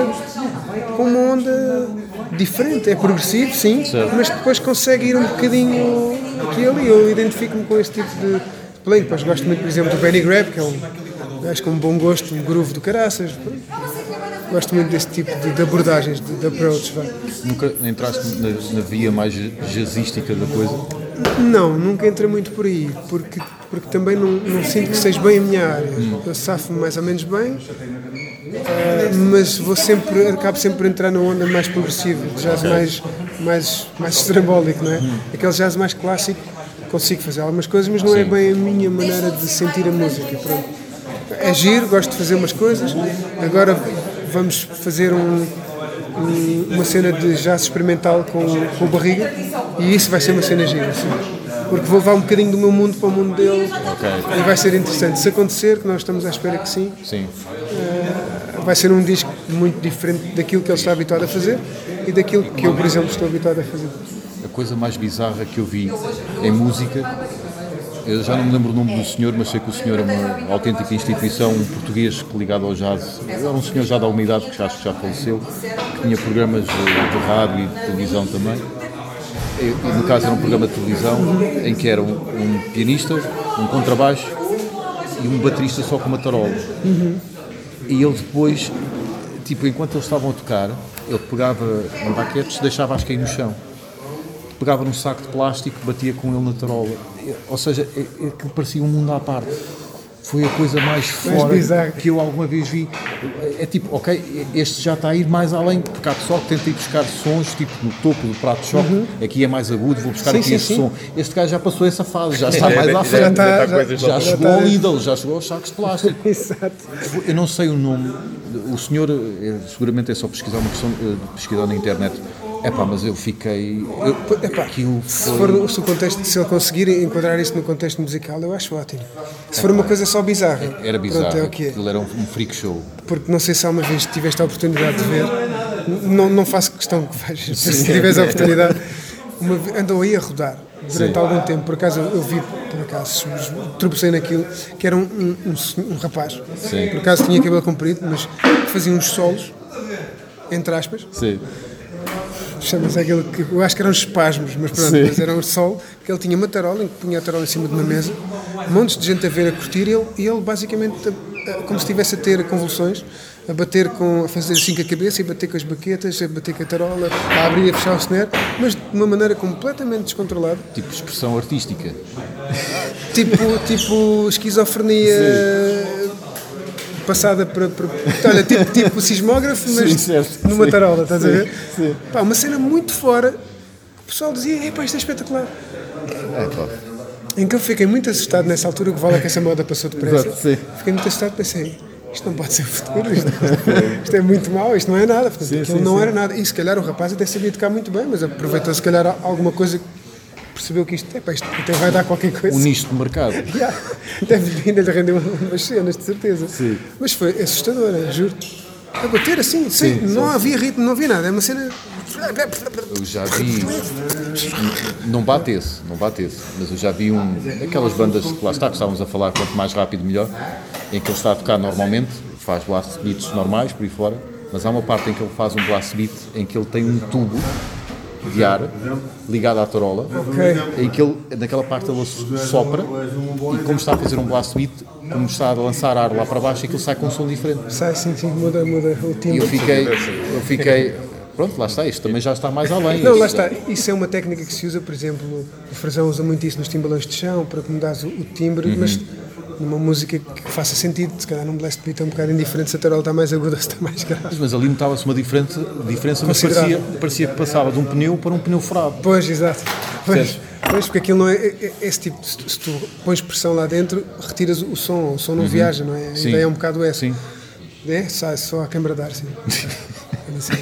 S3: com uma onda diferente, é progressivo, sim, mas depois consegue ir um bocadinho aqui e ali. Eu identifico-me com esse tipo de playing. Depois gosto muito, por exemplo, do Benny Grab, que é um gajo com um bom gosto, um groove do caraças. Gosto muito desse tipo de, de abordagens, de, de approach. vá.
S1: Nunca entraste na, na via mais jazzística da coisa?
S3: Não, nunca entrei muito por aí, porque, porque também não, não sinto que seja bem a minha área. Eu safo-me mais ou menos bem, eh, mas vou sempre, acabo sempre por entrar na onda mais progressiva, jazz mais, mais, mais estrambólico, não é? Aquele jazz mais clássico, consigo fazer algumas coisas, mas não é bem a minha maneira de sentir a música. Pronto. É giro, gosto de fazer umas coisas. Agora vamos fazer um, um- uma cena de jazz experimental com, com o Barriga e isso vai ser uma cena gira, sim. Porque vou levar um bocadinho do meu mundo para o mundo dele e vai ser interessante. Se acontecer, que nós estamos à espera que sim,
S1: Sim.
S3: vai ser um disco muito diferente daquilo que ele está habituado a fazer e daquilo que eu, por exemplo, estou habituado a fazer.
S1: A coisa mais bizarra que eu vi em música, eu já não me lembro o nome do senhor, mas sei que o senhor é uma autêntica instituição, um português ligado ao jazz. Era um senhor já da umidade, que já, acho que já faleceu, que tinha programas de, de rádio e de televisão também. E, no caso era um programa de televisão em que era um, um pianista, um contrabaixo e um baterista só com uma tarola. E ele depois, tipo, enquanto eles estavam a tocar, ele pegava em baquetes, deixava as cair no chão pegava num saco de plástico, batia com ele na tarola. Ou seja, é, é que parecia um mundo à parte. Foi a coisa mais fora
S3: bizarro.
S1: que eu alguma vez vi. É tipo, ok, este já está a ir mais além, porque há pessoal que tenta ir buscar sons, tipo no topo do prato de choque, aqui é mais agudo, vou buscar
S3: Sim,
S1: aqui
S3: sim,
S1: este
S3: sim.
S1: som. Este gajo já passou essa fase, já <laughs> está mais à
S4: já-
S1: frente.
S3: já-
S4: já-
S3: já-
S1: Já
S3: já
S1: chegou ao ídolo, já chegou aos sacos de plástico. <laughs>
S3: Exato.
S1: Eu não sei o nome. O senhor, eh, seguramente é só pesquisar uma questão eh, de pesquisar na internet. É pá, mas eu fiquei. Eu,
S3: Epá,
S1: aquilo
S3: Se,
S1: foi.
S3: for, se, o contexto, se ele conseguir enquadrar isso no contexto musical, eu acho ótimo. Se for uma coisa só bizarra,
S1: Era bizarro.
S3: pronto, é o que é.
S1: Aquilo era um, um freak show.
S3: Porque não sei se alguma vez tiveste a oportunidade de ver, não, não faço questão que vais, se tiveres a oportunidade, uma, andou aí a rodar. durante
S1: Sim.
S3: algum tempo. Por acaso eu vi, por acaso, tropecei naquilo, que era um, um, um um rapaz.
S1: Sim.
S3: Por acaso tinha cabelo comprido, mas fazia uns solos, entre aspas.
S1: Sim.
S3: Chama-se aquele que eu acho que eram espasmos, mas pronto,
S1: Sim.
S3: mas era um sol, que ele tinha uma tarola, em que punha a tarola em cima de uma mesa, montes de gente a ver a curtir e ele, e ele basicamente, a- a- como se estivesse a ter convulsões, a bater com, a fazer assim com a cabeça, e bater com as baquetas, a bater com a tarola, a abrir e a fechar o snare, mas de uma maneira completamente descontrolada,
S1: Tipo expressão artística.
S3: tipo, tipo esquizofrenia passada para, para olha, tipo, tipo sismógrafo, mas
S1: Sim, certo.
S3: numa
S1: Sim.
S3: tarola, estás a
S1: Sim,
S3: ver?
S1: sim.
S3: Pá, uma cena muito fora, o pessoal dizia, epá, isto é espetacular.
S1: É,
S3: que eu fiquei muito assustado nessa altura, o que vale é que essa moda passou depressa.
S1: Exato, sim.
S3: Fiquei muito assustado, pensei, isto não pode ser futuro, isto, isto é muito mau, isto não é nada. Portanto,
S1: Sim,
S3: aquilo
S1: sim,
S3: não
S1: sim.
S3: era nada. E se calhar o rapaz até sabia tocar muito bem, mas aproveitou se calhar alguma coisa, percebeu que isto, epá, isto até vai dar qualquer coisa.
S1: Um nicho de mercado. <laughs>
S3: Yeah. Deve ainda lhe render umas cenas, de certeza.
S1: Sim.
S3: Mas foi assustadora, juro. A bater assim, sem, não havia ritmo, não havia nada. É uma cena.
S1: Eu já vi. Não bate esse, não bate esse. Mas eu já vi um. Aquelas bandas que lá está, que estávamos a falar, quanto mais rápido melhor, em que ele está a tocar normalmente, faz blast beats normais por aí fora, mas há uma parte em que ele faz um blast beat em que ele tem um tubo de ar ligado à tarola,
S3: Ok.
S1: em que ele, naquela parte ele sopra e como está a fazer um blast beat, como está a lançar ar lá para baixo, aquilo sai com um som diferente.
S3: Sai sim, sim, muda, muda o
S1: E
S3: timbre.
S1: eu fiquei, eu fiquei, pronto, lá está, isto também já está mais além.
S3: Não, lá está. Isso é uma técnica que se usa, por exemplo, o Frazão usa muito isso nos timbalões de chão para que mudares o, o timbre,
S1: Uhum.
S3: mas numa música que faça sentido, se calhar num blast beat é um bocado indiferente se a tarola está mais aguda ou <laughs> se está mais grave.
S1: Mas ali notava-se uma diferença, diferença mas parecia, parecia que passava de um pneu para um pneu furado.
S3: Pois, exato. Pois, pois porque aquilo não é, é- é esse tipo, se tu, se tu pões pressão lá dentro, retiras o som, o som não viaja, não é? A
S1: Uhum. Sim.
S3: ideia é um bocado essa.
S1: Sim.
S3: É, sai só a câmara de ar, sim. <laughs> Assim.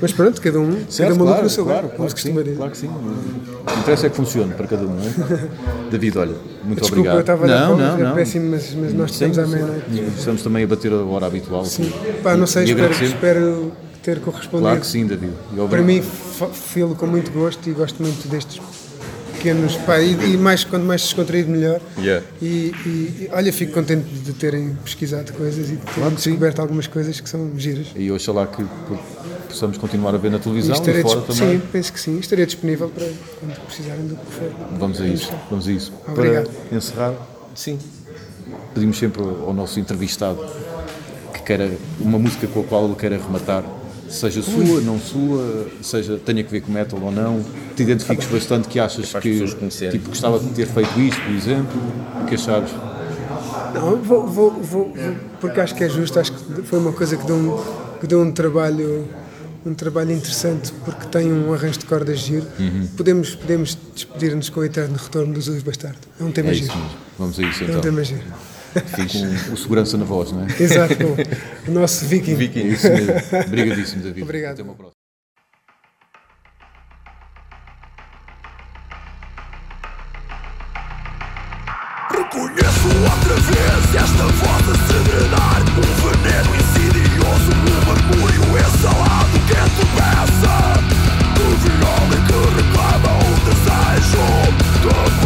S3: Mas pronto, cada um, cada
S1: Certo,
S3: maluco
S1: claro,
S3: no seu
S1: claro,
S3: lugar,
S1: claro que sim, claro que sim. O que interessa é que funcione para cada um, não é? <laughs> David, olha, muito
S3: Desculpa,
S1: obrigado.
S3: eu estava
S1: não, não,
S3: é
S1: não.
S3: péssimo, mas, mas nós estamos à meia-noite.
S1: Estamos também a bater a hora habitual.
S3: Sim. Pá, não sei, espero, espero ter correspondido.
S1: Claro que sim, David.
S3: Para mim, filo com muito gosto e gosto muito destes pequenos. Pá, e, e mais, quando mais descontraído, melhor.
S4: Yeah.
S3: E, e- olha, fico contente de terem pesquisado coisas e de terem descoberto algumas coisas que são giras.
S1: E oxalá que possamos continuar a ver na
S3: E
S1: televisão e,
S3: estarei
S1: fora também.
S3: sim, penso que sim. Estarei disponível para quando precisarem do que for.
S1: Vamos a isso, vamos a isso.
S3: Obrigado.
S1: Para encerrar,
S4: Sim.
S1: pedimos sempre ao nosso entrevistado que queira uma música com a qual ele queira rematar, seja sua, não sua, seja tenha que ver com metal ou não, te identifiques bastante que achas que tipo, gostava de ter feito isto, por exemplo, o que achares?
S3: Não, vou, vou, vou, vou- porque acho que é justo, acho que foi uma coisa que deu um, que deu um trabalho um trabalho interessante porque tem um arranjo de cordas giro.
S1: Uhum.
S3: Podemos, podemos despedir-nos com o eterno retorno dos Usos Bastardo. É um tema
S1: É
S3: giro.
S1: isso mesmo. Vamos a isso
S3: É um
S1: então.
S3: tema giro.
S1: Com o segurança na voz, não é?
S3: Exato, o nosso viking.
S1: É isso mesmo. Obrigadíssimo, David.
S3: Obrigado.
S1: Até uma próxima.
S2: Reconheço outra vez esta voz a segredar Um veneno desejo Depressivo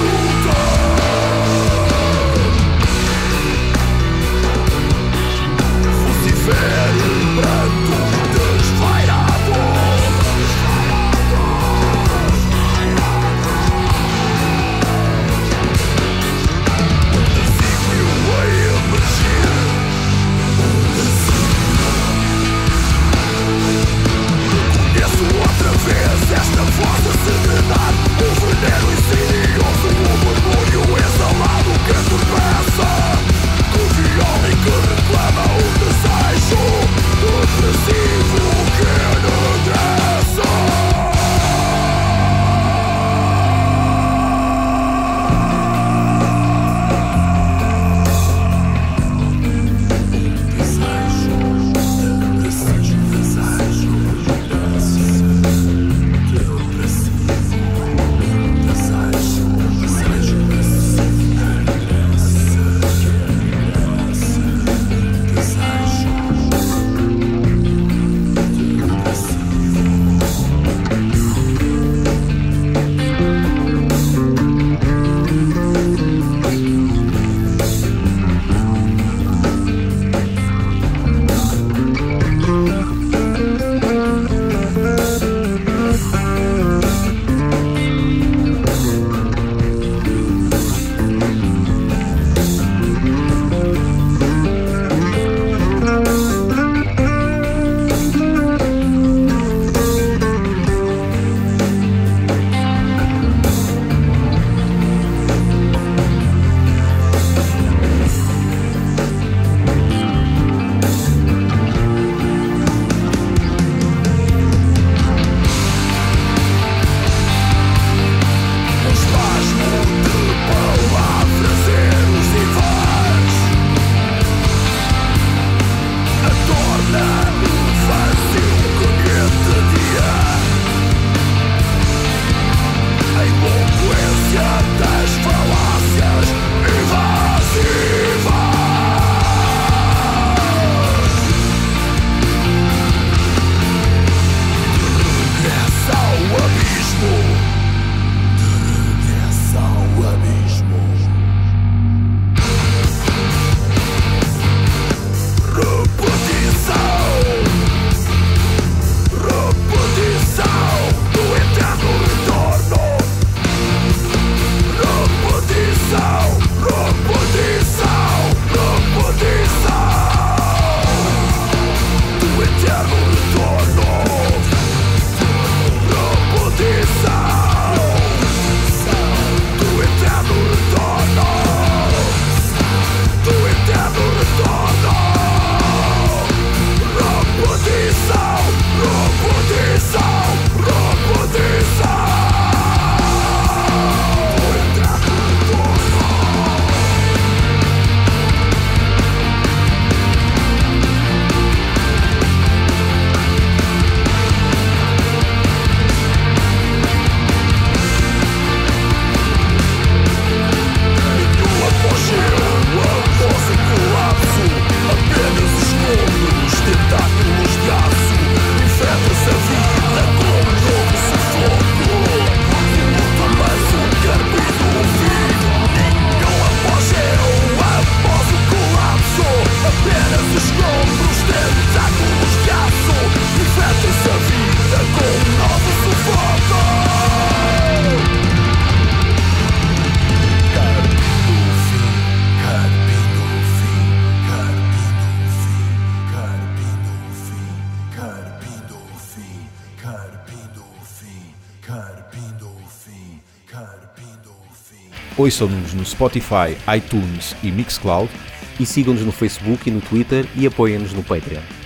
S1: Ouçam-nos no Spotify, iTunes e Mixcloud
S2: E sigam-nos no Facebook e no Twitter e apoiem-nos no Patreon.